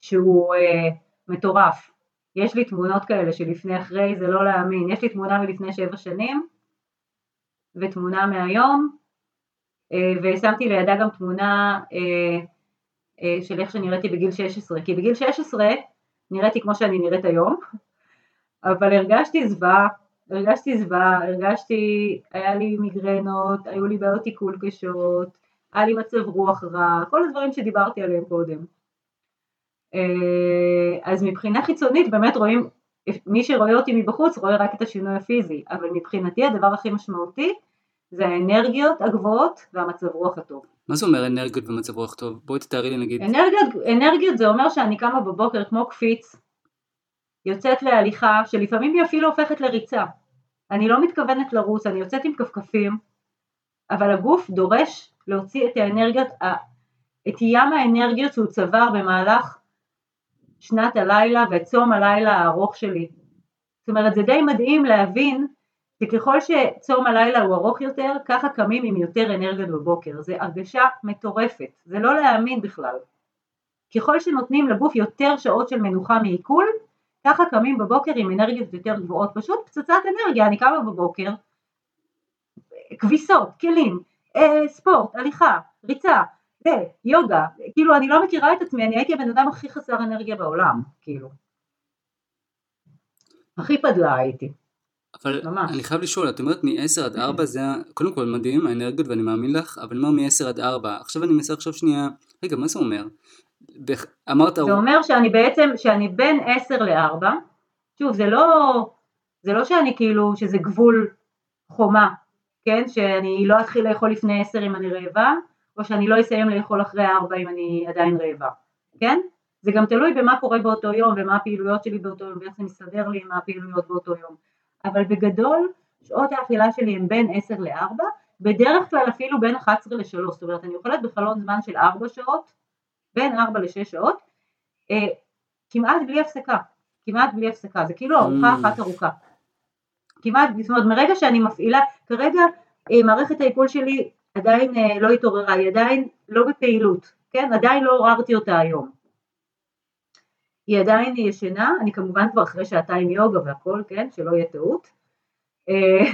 שהוא אה, מטורף. יש לי תמונות כאלה שלפני אחרי, זה לא להאמין. יש לי תמונה מלפני שבע שנים, ותמונה מהיום, אה, ושמתי לידה גם תמונה אה, של איך שנראיתי בגיל 16, כי בגיל 16 נראיתי כמו שאני נראית היום, אבל הרגשתי זוועה, הרגשתי זוועה, הרגשתי, היה לי מיגרנות, היו לי בעיות עיכול קשות, היה לי מצב רוח רע, כל הדברים שדיברתי עליהם קודם. אז מבחינה חיצונית באמת רואים, מי שרואה אותי מבחוץ רואה רק את השינוי הפיזי, אבל מבחינתי הדבר הכי משמעותי זה האנרגיות הגבוהות והמצב רוח הטוב. מה זה אומר אנרגיות ומצב רוח טוב? בואי תתארי לי נגיד. אנרגיות, אנרגיות זה אומר שאני קמה בבוקר כמו קפיץ, יוצאת להליכה, שלפעמים היא אפילו הופכת לריצה. אני לא מתכוונת לרוץ, אני יוצאת עם כפכפים, אבל הגוף דורש להוציא את האנרגיות, את ים האנרגיות שהוא צבר במהלך שנת הלילה וצום הלילה הארוך שלי. זאת אומרת זה די מדהים להבין שככל שצום הלילה הוא ארוך יותר, ככה קמים עם יותר אנרגיות בבוקר. זה הרגשה מטורפת, זה לא להאמין בכלל. ככל שנותנים לגוף יותר שעות של מנוחה מעיכול, ככה קמים בבוקר עם אנרגיות יותר גבוהות. פשוט פצצת אנרגיה, אני קמה בבוקר, כביסות, כלים, אה, ספורט, הליכה, ריצה, זה, יוגה, כאילו אני לא מכירה את עצמי, אני הייתי הבן אדם הכי חסר אנרגיה בעולם, כאילו. הכי פדלה הייתי. אבל ממש. אני חייב לשאול, את אומרת מ-10 עד 4 <clears throat> זה קודם כל מדהים האנרגיות ואני מאמין לך, אבל מה מ-10 עד 4? עכשיו אני מנסה לחשוב שנייה, רגע מה זה אומר? אמרת... זה אומר שאני בעצם, שאני בין 10 ל-4, שוב זה לא, זה לא שאני כאילו, שזה גבול חומה, כן? שאני לא אתחיל לאכול לפני 10 אם אני רעבה, או שאני לא אסיים לאכול אחרי 4 אם אני עדיין רעבה, כן? זה גם תלוי במה קורה באותו יום ומה הפעילויות שלי באותו יום ואיך זה מסתדר לי עם הפעילויות באותו יום. אבל בגדול שעות האכילה שלי הן בין 10 ל-4, בדרך כלל אפילו בין 11 ל-3, זאת אומרת אני אוכלת בחלון זמן של 4 שעות, בין 4 ל-6 שעות, אה, כמעט בלי הפסקה, כמעט בלי הפסקה, זה כאילו ארוחה mm. אחת ארוכה. כמעט, זאת אומרת מרגע שאני מפעילה, כרגע אה, מערכת העיכול שלי עדיין אה, לא התעוררה, היא עדיין לא בפעילות, כן? עדיין לא עוררתי אותה היום. היא עדיין ישנה, אני כמובן כבר אחרי שעתיים יוגה והכל, כן, שלא יהיה טעות. אה,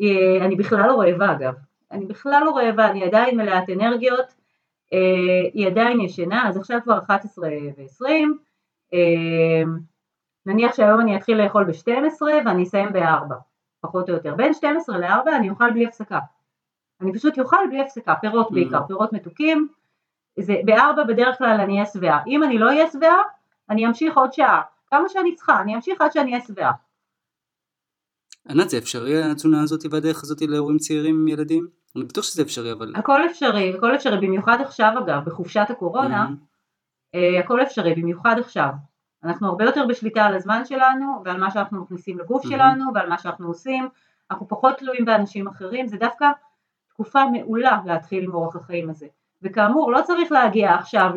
אה, אני בכלל לא רעבה אגב, אני בכלל לא רעבה, אני עדיין מלאת אנרגיות, אה, היא עדיין ישנה, אז עכשיו כבר 11 ו-20, נניח שהיום אני אתחיל לאכול ב-12 ואני אסיים ב-4, פחות או יותר. בין 12 ל-4 אני אוכל בלי הפסקה. אני פשוט אוכל בלי הפסקה, פירות בעיקר, mm. פירות מתוקים. ב-4 בדרך כלל אני אהיה שבעה. אם אני לא אהיה שבעה, אני אמשיך עוד שעה, כמה שאני צריכה, אני אמשיך עד שאני אהיה שבעה. ענת זה אפשרי התזונה הזאת והדרך הזאת להורים צעירים עם ילדים? אני בטוח שזה אפשרי אבל... הכל אפשרי, הכל אפשרי, במיוחד עכשיו אגב, בחופשת הקורונה, mm-hmm. הכל אפשרי, במיוחד עכשיו. אנחנו הרבה יותר בשליטה על הזמן שלנו ועל מה שאנחנו מכניסים לגוף mm-hmm. שלנו ועל מה שאנחנו עושים, אנחנו פחות תלויים באנשים אחרים, זה דווקא תקופה מעולה להתחיל עם אורח החיים הזה. וכאמור, לא צריך להגיע עכשיו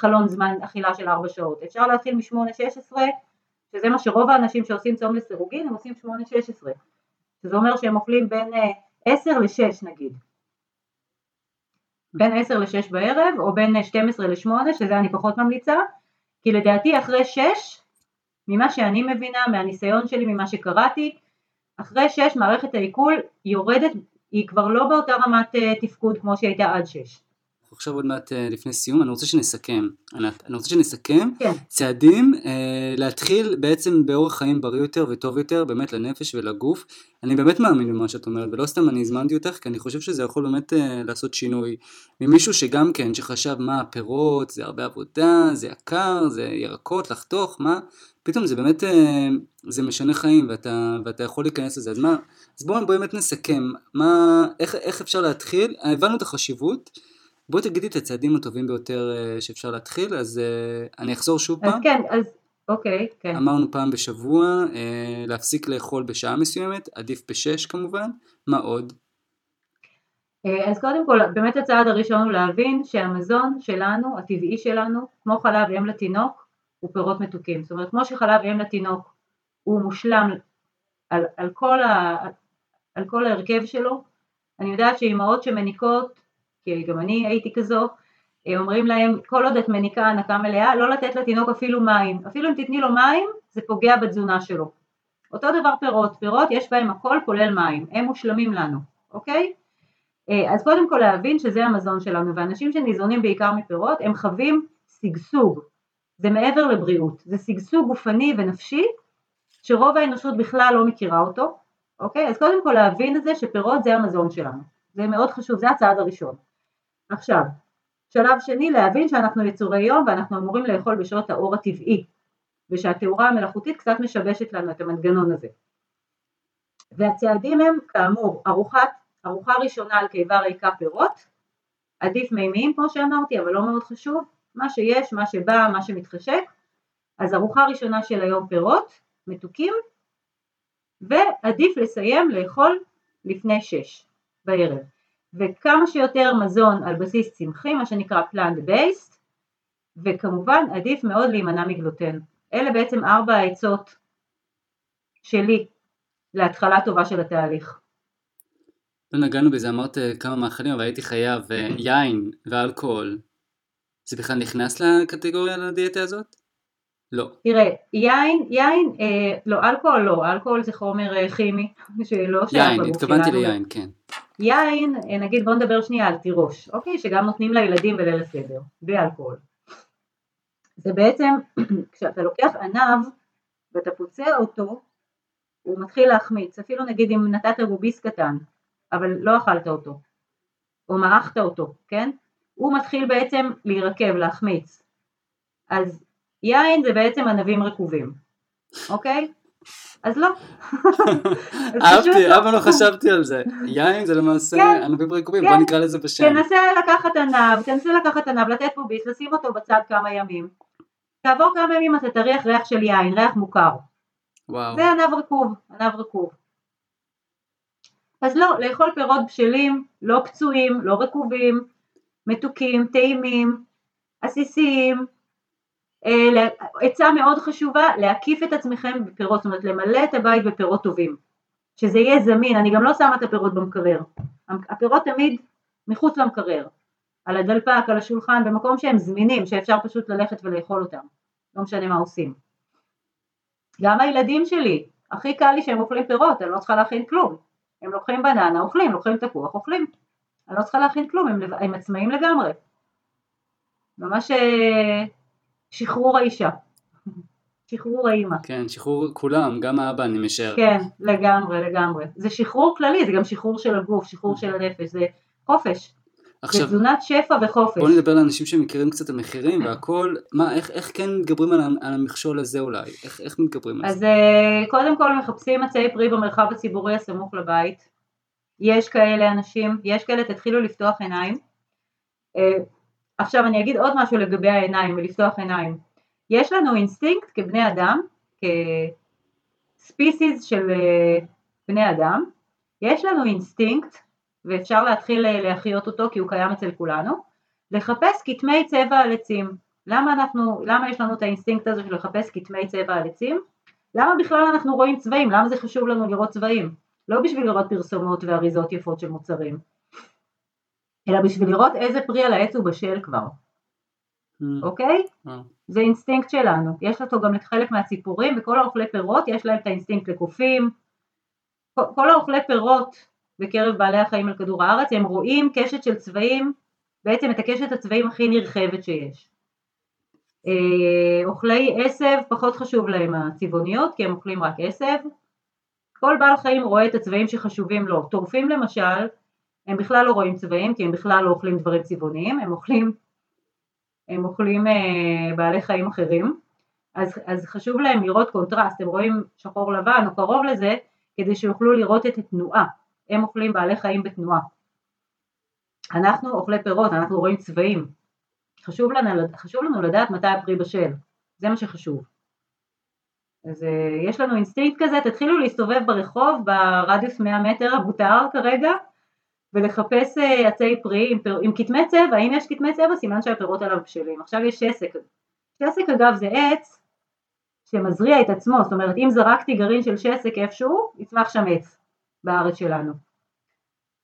חלון זמן אכילה של 4 שעות, אפשר להתחיל מ-8-16 שזה מה שרוב האנשים שעושים צום לסירוגין הם עושים 8-16 שזה אומר שהם אוכלים בין 10 אה, ל-6 נגיד. בין 10 ל-6 בערב או בין 12 ל-8 שזה אני פחות ממליצה. כי לדעתי אחרי 6 ממה שאני מבינה מהניסיון שלי ממה שקראתי אחרי 6 מערכת העיכול יורדת היא כבר לא באותה רמת אה, תפקוד כמו שהיא הייתה עד 6 עכשיו עוד מעט אה, לפני סיום, אני רוצה שנסכם, ענת, אני רוצה שנסכם כן. צעדים אה, להתחיל בעצם באורח חיים בריא יותר וטוב יותר, באמת לנפש ולגוף. אני באמת מאמין במה שאת אומרת, ולא סתם אני הזמנתי אותך, כי אני חושב שזה יכול באמת אה, לעשות שינוי. ממישהו שגם כן, שחשב מה הפירות, זה הרבה עבודה, זה יקר, זה ירקות, לחתוך, מה, פתאום זה באמת, אה, זה משנה חיים, ואתה, ואתה יכול להיכנס לזה. אז מה, אז בואו בוא באמת נסכם, מה, איך, איך אפשר להתחיל, הבנו את החשיבות. בואי תגידי את הצעדים הטובים ביותר אה, שאפשר להתחיל, אז אה, אני אחזור שוב פעם. אז כן, אז אוקיי, כן. אמרנו פעם בשבוע, אה, להפסיק לאכול בשעה מסוימת, עדיף בשש כמובן, מה עוד? אז קודם כל, באמת הצעד הראשון הוא להבין שהמזון שלנו, הטבעי שלנו, כמו חלב אם לתינוק, הוא פירות מתוקים. זאת אומרת, כמו שחלב אם לתינוק הוא מושלם על, על, כל, ה, על כל ההרכב שלו, אני יודעת שאימהות שמניקות, כי גם אני הייתי כזו, אה, אומרים להם, כל עוד את מניקה הנקה מלאה, לא לתת לתינוק אפילו מים. אפילו אם תתני לו מים, זה פוגע בתזונה שלו. אותו דבר פירות, פירות יש בהם הכל כולל מים, הם מושלמים לנו, אוקיי? אה, אז קודם כל להבין שזה המזון שלנו, ואנשים שניזונים בעיקר מפירות, הם חווים שגשוג, זה מעבר לבריאות, זה שגשוג גופני ונפשי, שרוב האנושות בכלל לא מכירה אותו, אוקיי? אז קודם כל להבין את זה שפירות זה המזון שלנו, זה מאוד חשוב, זה הצעד הראשון. עכשיו, שלב שני, להבין שאנחנו יצורי יום ואנחנו אמורים לאכול בשעות האור הטבעי, ושהתאורה המלאכותית קצת משבשת לנו את המנגנון הזה. והצעדים הם כאמור ארוחת, ארוחה ראשונה על קיבה ריקה פירות, עדיף מימיים כמו שאמרתי אבל לא מאוד חשוב, מה שיש, מה שבא, מה שמתחשק, אז ארוחה ראשונה של היום פירות, מתוקים, ועדיף לסיים לאכול לפני שש בערב. וכמה שיותר מזון על בסיס צמחי, מה שנקרא plant based, וכמובן עדיף מאוד להימנע מגלוטן. אלה בעצם ארבע העצות שלי להתחלה טובה של התהליך. לא נגענו בזה, אמרת כמה מאכלים, אבל הייתי חייב אה, יין ואלכוהול. זה בכלל נכנס לקטגוריה לדיאטה הזאת? לא. תראה, יין, יין, אה, לא, אלכוהול לא, אלכוהול זה חומר אה, כימי, <laughs> שלא שייך יין, התכוונתי ליין, כן. יין, אה, נגיד בוא נדבר שנייה על תירוש, אוקיי? שגם נותנים לילדים בליל הסדר, בלי אלכוהול. זה בעצם, <clears throat> כשאתה לוקח ענב ואתה פוצע אותו, הוא מתחיל להחמיץ, אפילו נגיד אם נתת רוביס קטן, אבל לא אכלת אותו, או מרחת אותו, כן? הוא מתחיל בעצם להירקב, להחמיץ. אז יין זה בעצם ענבים רקובים, אוקיי? אז לא. אהבתי. אבל לא חשבתי על זה. יין זה למעשה כן, ענבים רקובים, בוא כן. נקרא לזה בשם. תנסה לקחת ענב, תנסה לקחת ענב, לתת פה ביס, לשים אותו בצד כמה ימים. כעבור כמה ימים אתה תריח ריח של יין, ריח מוכר. וואו. זה ענב רקוב, ענב רקוב. אז לא, לאכול פירות בשלים, לא פצועים, לא רקובים, מתוקים, טעימים, עסיסיים, עצה מאוד חשובה, להקיף את עצמכם בפירות, זאת אומרת למלא את הבית בפירות טובים, שזה יהיה זמין, אני גם לא שמה את הפירות במקרר, הפירות תמיד מחוץ למקרר, על הדלפק, על השולחן, במקום שהם זמינים, שאפשר פשוט ללכת ולאכול אותם, לא משנה מה עושים. גם הילדים שלי, הכי קל לי שהם אוכלים פירות, אני לא צריכה להכין כלום, הם לוקחים בננה, אוכלים, לוקחים תפוח, אוכלים, אני לא צריכה להכין כלום, הם, הם עצמאים לגמרי. ממש אה, שחרור האישה. שחרור האימא. כן, שחרור כולם, גם האבא אני משער. כן, לגמרי, לגמרי. זה שחרור כללי, זה גם שחרור של הגוף, שחרור של הנפש, זה חופש. עכשיו, זה תזונת שפע וחופש. בוא נדבר לאנשים שמכירים קצת את המחירים והכל, מה, איך, איך כן מתגברים על, על המכשול הזה אולי? איך, איך מתגברים על זה? אז אה, קודם כל מחפשים עצי פרי במרחב הציבורי הסמוך לבית. יש כאלה אנשים, יש כאלה, תתחילו לפתוח עיניים. עכשיו אני אגיד עוד משהו לגבי העיניים ולפתוח עיניים. יש לנו אינסטינקט כבני אדם, כ species של אה, בני אדם, יש לנו אינסטינקט, ואפשר להתחיל אה, להחיות אותו כי הוא קיים אצל כולנו, לחפש כתמי צבע על עצים. למה אנחנו, למה יש לנו את האינסטינקט הזה של לחפש כתמי צבע על עצים? למה בכלל אנחנו רואים צבעים? למה זה חשוב לנו לראות צבעים? לא בשביל לראות פרסומות ואריזות יפות של מוצרים. אלא בשביל לראות איזה פרי על העץ הוא בשל כבר, mm. אוקיי? Mm. זה אינסטינקט שלנו, יש אותו גם לחלק מהציפורים וכל האוכלי פירות יש להם את האינסטינקט לקופים, כל האוכלי פירות בקרב בעלי החיים על כדור הארץ הם רואים קשת של צבעים, בעצם את הקשת הצבעים הכי נרחבת שיש. אה, אוכלי עשב פחות חשוב להם הצבעוניות כי הם אוכלים רק עשב, כל בעל חיים רואה את הצבעים שחשובים לו, טורפים למשל הם בכלל לא רואים צבעים כי הם בכלל לא אוכלים דברים צבעוניים, הם אוכלים, הם אוכלים אה, בעלי חיים אחרים, אז, אז חשוב להם לראות קונטרסט, הם רואים שחור לבן או קרוב לזה כדי שיוכלו לראות את התנועה, הם אוכלים בעלי חיים בתנועה. אנחנו אוכלי פירות, אנחנו רואים צבעים, חשוב לנו, חשוב לנו לדעת מתי הפרי בשל, זה מה שחשוב. אז אה, יש לנו אינסטינקט כזה, תתחילו להסתובב ברחוב ברדיוס 100 מטר המותר כרגע, ולחפש אה, עצי פרי עם, עם כתמי צבע, אם יש כתמי צבע סימן שהפירות עליו בשלים. עכשיו יש שסק. שסק אגב זה עץ שמזריע את עצמו, זאת אומרת אם זרקתי גרעין של שסק איפשהו, יצמח שם עץ בארץ שלנו.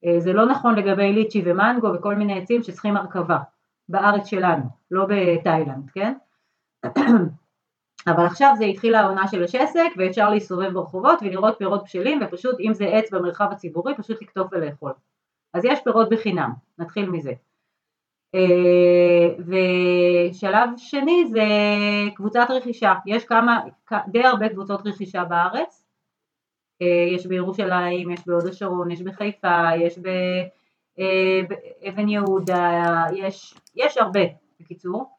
אה, זה לא נכון לגבי ליצ'י ומנגו וכל מיני עצים שצריכים הרכבה בארץ שלנו, לא בתאילנד, כן? <clears throat> אבל עכשיו זה התחיל העונה של השסק ואפשר להסתובב ברחובות ולראות פירות בשלים ופשוט אם זה עץ במרחב הציבורי פשוט לקטוף ולאכול. אז יש פירות בחינם, נתחיל מזה. אה, ושלב שני זה קבוצת רכישה, יש כמה, די הרבה קבוצות רכישה בארץ, אה, יש בירושלים, יש בהוד השרון, יש בחיפה, יש אה, באבן יהודה, יש, יש הרבה בקיצור.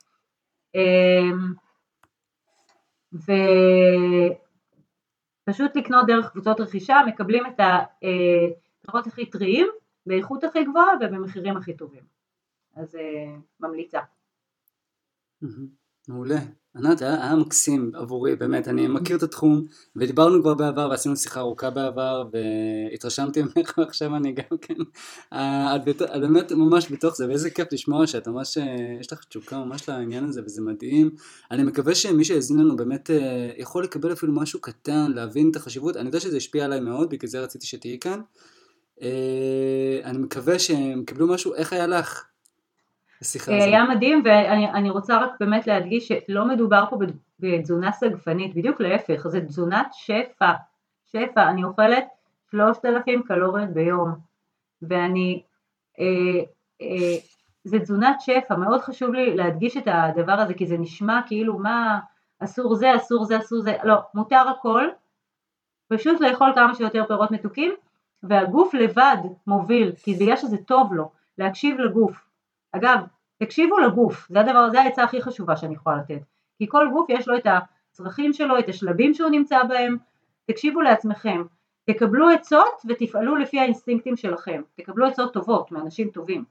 ופשוט לקנות דרך קבוצות רכישה, מקבלים את הפירות הכי טריים, באיכות הכי גבוהה ובמחירים הכי טובים. אז uh, ממליצה. מעולה. ענת, היה, היה מקסים עבורי, באמת, אני מכיר את התחום, ודיברנו כבר בעבר, ועשינו שיחה ארוכה בעבר, והתרשמתי ממך, <laughs> ועכשיו אני גם כן, את באמת ממש בתוך זה, ואיזה כיף לשמוע שאת ממש, אה, יש לך תשוקה ממש לעניין הזה, וזה מדהים. אני מקווה שמי שהאזין לנו באמת אה, יכול לקבל אפילו משהו קטן, להבין את החשיבות, אני יודע שזה השפיע עליי מאוד, בגלל זה רציתי שתהיי כאן. אני מקווה שהם קיבלו משהו, איך היה לך? השיחה הזאת. היה מדהים ואני רוצה רק באמת להדגיש שלא מדובר פה בתזונה סגפנית, בדיוק להפך, זה תזונת שפע, שפע, אני אוכלת 3,000 קלוריות ביום ואני, אה, אה, זה תזונת שפע, מאוד חשוב לי להדגיש את הדבר הזה כי זה נשמע כאילו מה אסור זה, אסור זה, אסור זה, לא, מותר הכל, פשוט לאכול כמה שיותר פירות מתוקים והגוף לבד מוביל, כי בגלל שזה טוב לו, להקשיב לגוף, אגב, תקשיבו לגוף, זה הדבר, זה העצה הכי חשובה שאני יכולה לתת, כי כל גוף יש לו את הצרכים שלו, את השלבים שהוא נמצא בהם, תקשיבו לעצמכם, תקבלו עצות ותפעלו לפי האינסטינקטים שלכם, תקבלו עצות טובות מאנשים טובים,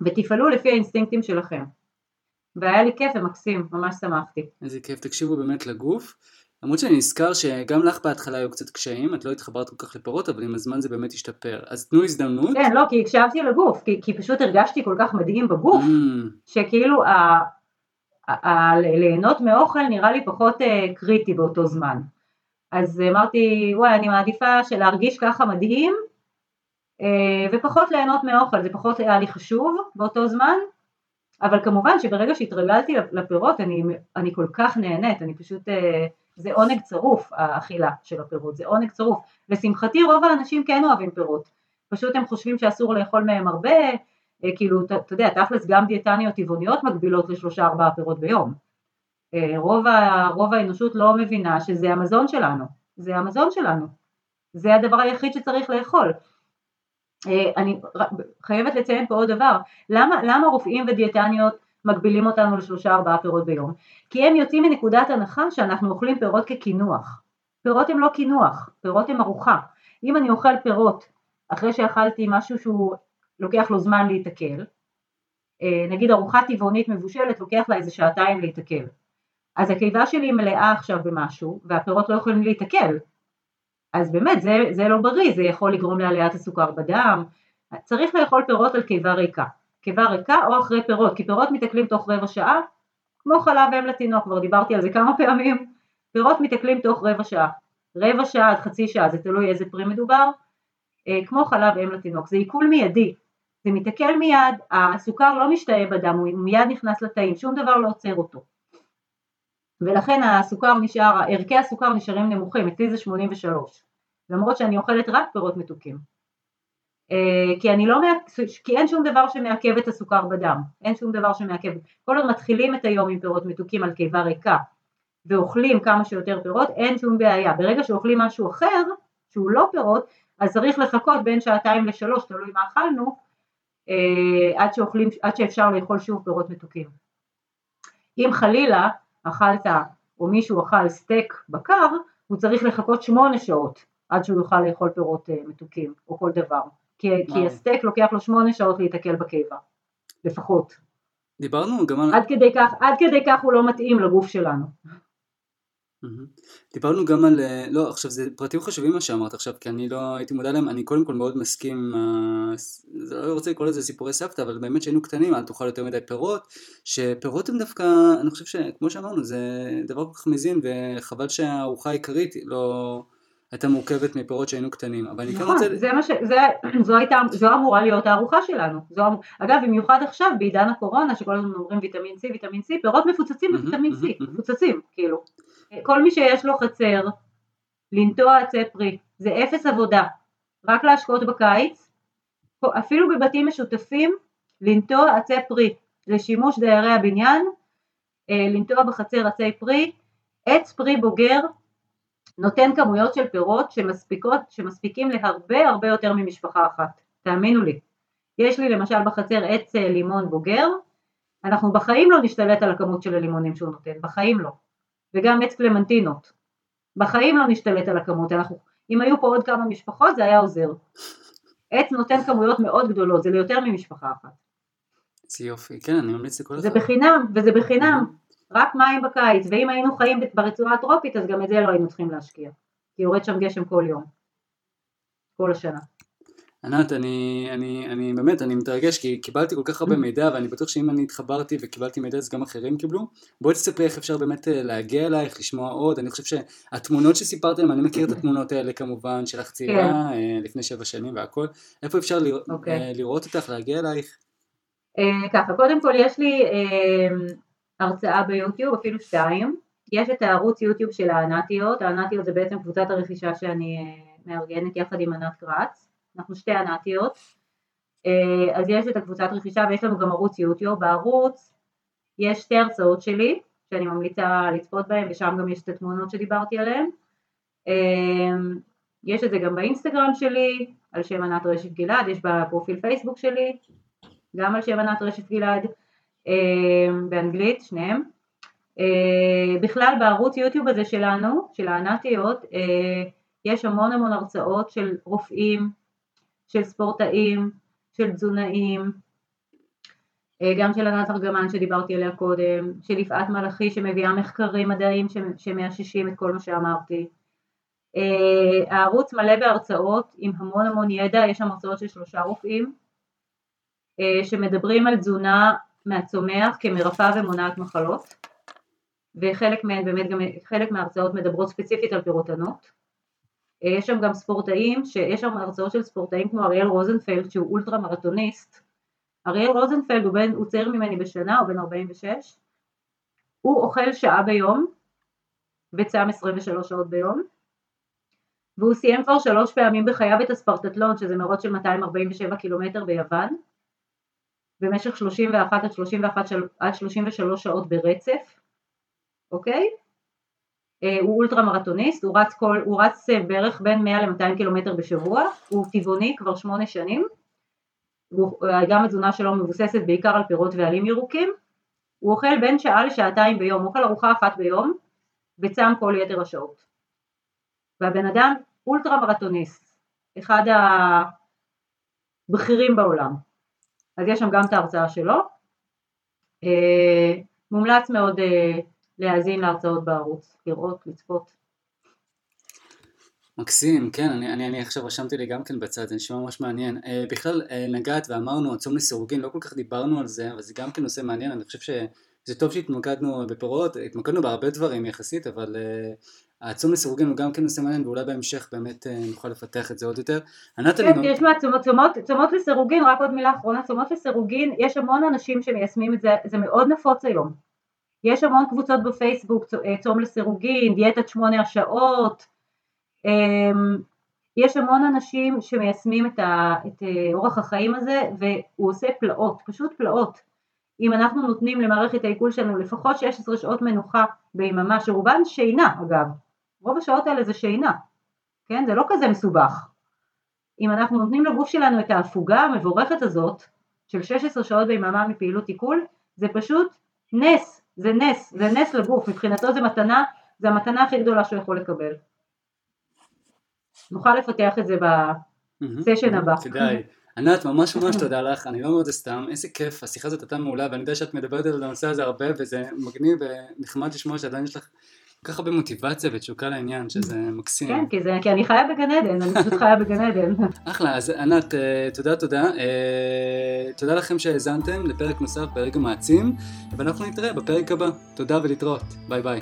ותפעלו לפי האינסטינקטים שלכם. והיה לי כיף ומקסים, ממש שמחתי. איזה כיף, תקשיבו באמת לגוף. למרות שאני נזכר שגם לך בהתחלה היו קצת קשיים, את לא התחברת כל כך לפירות, אבל עם הזמן זה באמת השתפר. אז תנו הזדמנות. כן, לא, כי הקשבתי לגוף, כי, כי פשוט הרגשתי כל כך מדהים בגוף, mm. שכאילו ה, ה, ה, ליהנות מאוכל נראה לי פחות uh, קריטי באותו זמן. אז אמרתי, וואי, אני מעדיפה שלהרגיש ככה מדהים, uh, ופחות ליהנות מאוכל, זה פחות היה לי חשוב באותו זמן, אבל כמובן שברגע שהתרגלתי לפירות אני, אני כל כך נהנית, אני פשוט... Uh, זה עונג צרוף האכילה של הפירות, זה עונג צרוף. לשמחתי רוב האנשים כן אוהבים פירות, פשוט הם חושבים שאסור לאכול מהם הרבה, אה, כאילו, אתה יודע, תכלס גם דיאטניות טבעוניות מגבילות לשלושה ארבעה פירות ביום. אה, רוב, ה, רוב האנושות לא מבינה שזה המזון שלנו, זה המזון שלנו, זה הדבר היחיד שצריך לאכול. אה, אני חייבת לציין פה עוד דבר, למה, למה רופאים ודיאטניות מגבילים אותנו לשלושה ארבעה פירות ביום, כי הם יוצאים מנקודת הנחה שאנחנו אוכלים פירות כקינוח. פירות הם לא קינוח, פירות הם ארוחה. אם אני אוכל פירות אחרי שאכלתי משהו שהוא לוקח לו זמן להיתקל, אה, נגיד ארוחה טבעונית מבושלת לוקח לה איזה שעתיים להיתקל, אז הקיבה שלי מלאה עכשיו במשהו והפירות לא יכולים להיתקל, אז באמת זה, זה לא בריא, זה יכול לגרום לעליית הסוכר בדם, צריך לאכול פירות על קיבה ריקה. קיבה ריקה או אחרי פירות, כי פירות מתעכלים תוך רבע שעה, כמו חלב אם לתינוק, כבר דיברתי על זה כמה פעמים, פירות מתעכלים תוך רבע שעה, רבע שעה עד חצי שעה, זה תלוי איזה פרי מדובר, אה, כמו חלב אם לתינוק, זה עיכול מיידי, זה מתעכל מיד, הסוכר לא משתהה בדם, הוא מיד נכנס לתאים, שום דבר לא עוצר אותו. ולכן הסוכר נשאר, ערכי הסוכר נשארים נמוכים, אצלי זה 83, למרות שאני אוכלת רק פירות מתוקים. אה, כי אני לא, כי אין שום דבר שמעכב את הסוכר בדם, אין שום דבר שמעכב, כל עוד מתחילים את היום עם פירות מתוקים על קיבה ריקה ואוכלים כמה שיותר פירות, אין שום בעיה, ברגע שאוכלים משהו אחר, שהוא לא פירות, אז צריך לחכות בין שעתיים לשלוש, תלוי מה אכלנו, אה, עד, שאוכלים, עד שאפשר לאכול שוב פירות מתוקים. אם חלילה אכלת או מישהו אכל סטייק בקר, הוא צריך לחכות שמונה שעות עד שהוא יוכל לאכול פירות אה, מתוקים או כל דבר. כי, כי הסטייק לוקח לו שמונה שעות להתעכל בקיבה, לפחות. דיברנו גם על... עד כדי כך, עד כדי כך הוא לא מתאים לגוף שלנו. דיברנו גם על, אה, לא עכשיו זה פרטים חשובים מה שאמרת עכשיו כי אני לא הייתי מודע להם, אני קודם כל מאוד מסכים, זה לא רוצה לקרוא לזה סיפורי סבתא אבל באמת שהיינו קטנים אל תאכל יותר מדי פירות, שפירות הם דווקא, אני חושב שכמו שאמרנו זה דבר כל כך מזין וחבל שהארוחה העיקרית לא הייתה מורכבת מפירות שהיינו קטנים, אבל אני כן רוצה... נכון, זה מה ש... זה, זו הייתה, זו אמורה להיות הארוחה שלנו. זו, אמ- אגב, במיוחד עכשיו, בעידן הקורונה, שכל הזמן אומרים ויטמין C, ויטמין C, פירות מפוצצים בוויטמין C, מפוצצים, כאילו. כל מי שיש לו חצר, לנטוע עצי פרי, זה אפס עבודה, רק להשקעות בקיץ, אפילו בבתים משותפים, לנטוע עצי פרי, לשימוש דיירי הבניין, אה, לנטוע בחצר עצי פרי, עץ פרי בוגר נותן כמויות של פירות שמספיקות, שמספיקים להרבה הרבה יותר ממשפחה אחת, תאמינו לי. יש לי למשל בחצר עץ אה, לימון בוגר, אנחנו בחיים לא נשתלט על הכמות של הלימונים שהוא נותן, בחיים לא. וגם עץ קלמנטינות. בחיים לא נשתלט על הכמות, אנחנו, אם היו פה עוד כמה משפחות זה היה עוזר. עץ נותן כמויות מאוד גדולות, זה ליותר ממשפחה אחת. זה יופי, כן, אני ממליץ לכל אחד. זה בחינם, וזה בחינם. רק מים בקיץ, ואם היינו חיים ברצועה הטרופית אז גם את זה לא היינו צריכים להשקיע, כי יורד שם גשם כל יום, כל השנה. ענת, אני, אני, אני באמת, אני מתרגש כי קיבלתי כל כך הרבה מידע ואני בטוח שאם אני התחברתי וקיבלתי מידע אז גם אחרים קיבלו. בואי תספרי איך אפשר באמת אה, להגיע אלייך, לשמוע עוד, אני חושב שהתמונות שסיפרת להם, אני מכיר את התמונות האלה כמובן, שלך צעירה כן. לפני שבע שנים והכל, איפה אפשר לראות, okay. אוקיי. אה, לראות אותך, להגיע אלייך? ככה, קודם כל יש לי הרצאה ביוטיוב, אפילו שתיים. יש את הערוץ יוטיוב של הענתיות, הענתיות זה בעצם קבוצת הרכישה שאני אה, מארגנת יחד עם ענת קרץ, אנחנו שתי ענתיות. אה, אז יש את הקבוצת רכישה ויש לנו גם ערוץ יוטיוב, בערוץ יש שתי הרצאות שלי שאני ממליצה לצפות בהן ושם גם יש את התמונות שדיברתי עליהן. אה, יש את זה גם באינסטגרם שלי, על שם ענת רשת גלעד, יש בפרופיל פייסבוק שלי, גם על שם ענת רשת גלעד. אמ, באנגלית, שניהם. אה, בכלל בערוץ יוטיוב הזה שלנו, של הענתיות, אה, יש המון המון הרצאות של רופאים, של ספורטאים, של תזונאים, אה, גם של ענת ארגמן שדיברתי עליה קודם, של יפעת מלאכי שמביאה מחקרים מדעיים שמאששים את כל מה שאמרתי. הערוץ מלא בהרצאות עם המון המון ידע, יש שם הרצאות של שלושה רופאים שמדברים על תזונה מהצומח כמרפאה ומונעת מחלות וחלק מהן באמת גם חלק מההרצאות מדברות ספציפית על פירוטנות יש שם גם ספורטאים, שיש שם הרצאות של ספורטאים כמו אריאל רוזנפלד שהוא אולטרה מרתוניסט אריאל רוזנפלד הוא, בין, הוא צעיר ממני בשנה, הוא בן 46 הוא אוכל שעה ביום וצם 23 שעות ביום. והוא סיים כבר שלוש פעמים בחייו את הספרטטלון שזה מרוץ של 247 קילומטר ביוון במשך 31 עד 31 עד 33 שעות ברצף, אוקיי? אה, הוא אולטרה מרתוניסט, הוא רץ, כל, הוא רץ אה, בערך בין 100 ל-200 קילומטר בשבוע, הוא טבעוני כבר שמונה שנים, אה, גם התזונה שלו מבוססת בעיקר על פירות ועלים ירוקים, הוא אוכל בין שעה לשעתיים ביום, הוא אוכל ארוחה אחת ביום וצם כל יתר השעות. והבן אדם אולטרה מרתוניסט, אחד הבכירים בעולם. אז יש שם גם את ההרצאה שלו. אה, מומלץ מאוד אה, להאזין להרצאות בערוץ, לראות, לצפות. מקסים, כן, אני, אני, אני עכשיו רשמתי לי גם כן בצד, זה נשמע ממש מעניין. אה, בכלל, אה, נגעת ואמרנו, הצום לסירוגין, לא כל כך דיברנו על זה, אבל זה גם כן נושא מעניין, אני חושב שזה טוב שהתמקדנו בפירות, התמקדנו בהרבה דברים יחסית, אבל אה, הצום לסירוגין הוא גם כן נושא מעניין ואולי בהמשך באמת אה, נוכל לפתח את זה עוד יותר. כן, צומות, צומות, צומות לסירוגין, רק עוד מילה אחרונה, צומות לסירוגין, יש המון אנשים שמיישמים את זה, זה מאוד נפוץ היום. יש המון קבוצות בפייסבוק, אה, צום לסירוגין, דיאטת שמונה השעות, אמ, יש המון אנשים שמיישמים את, ה, את אה, אורח החיים הזה והוא עושה פלאות, פשוט פלאות. אם אנחנו נותנים למערכת העיכול שלנו לפחות 16 שעות מנוחה ביממה, שרובן שינה אגב, רוב השעות האלה זה שינה, כן? זה לא כזה מסובך. אם אנחנו נותנים לגוף שלנו את ההפוגה המבורכת הזאת של 16 שעות ביממה מפעילות עיכול, זה פשוט נס, זה נס, זה נס לגוף, מבחינתו זה מתנה, זה המתנה הכי גדולה שהוא יכול לקבל. נוכל לפתח את זה בסשן הבא. כדאי. ענת, ממש ממש תודה לך, אני לא אומר את זה סתם, איזה כיף, השיחה הזאת הייתה מעולה ואני יודע שאת מדברת על הנושא הזה הרבה וזה מגניב ונחמד לשמוע שעדיין יש לך כך הרבה מוטיבציה ותשוקה לעניין, שזה מקסים. כן, כי, זה, כי אני חיה בגן עדן, אני פשוט חיה בגן עדן. <laughs> אחלה, אז ענת, אה, תודה תודה. אה, תודה לכם שהאזנתם לפרק נוסף ברגע מעצים, ואנחנו נתראה בפרק הבא. תודה ולהתראות. ביי ביי.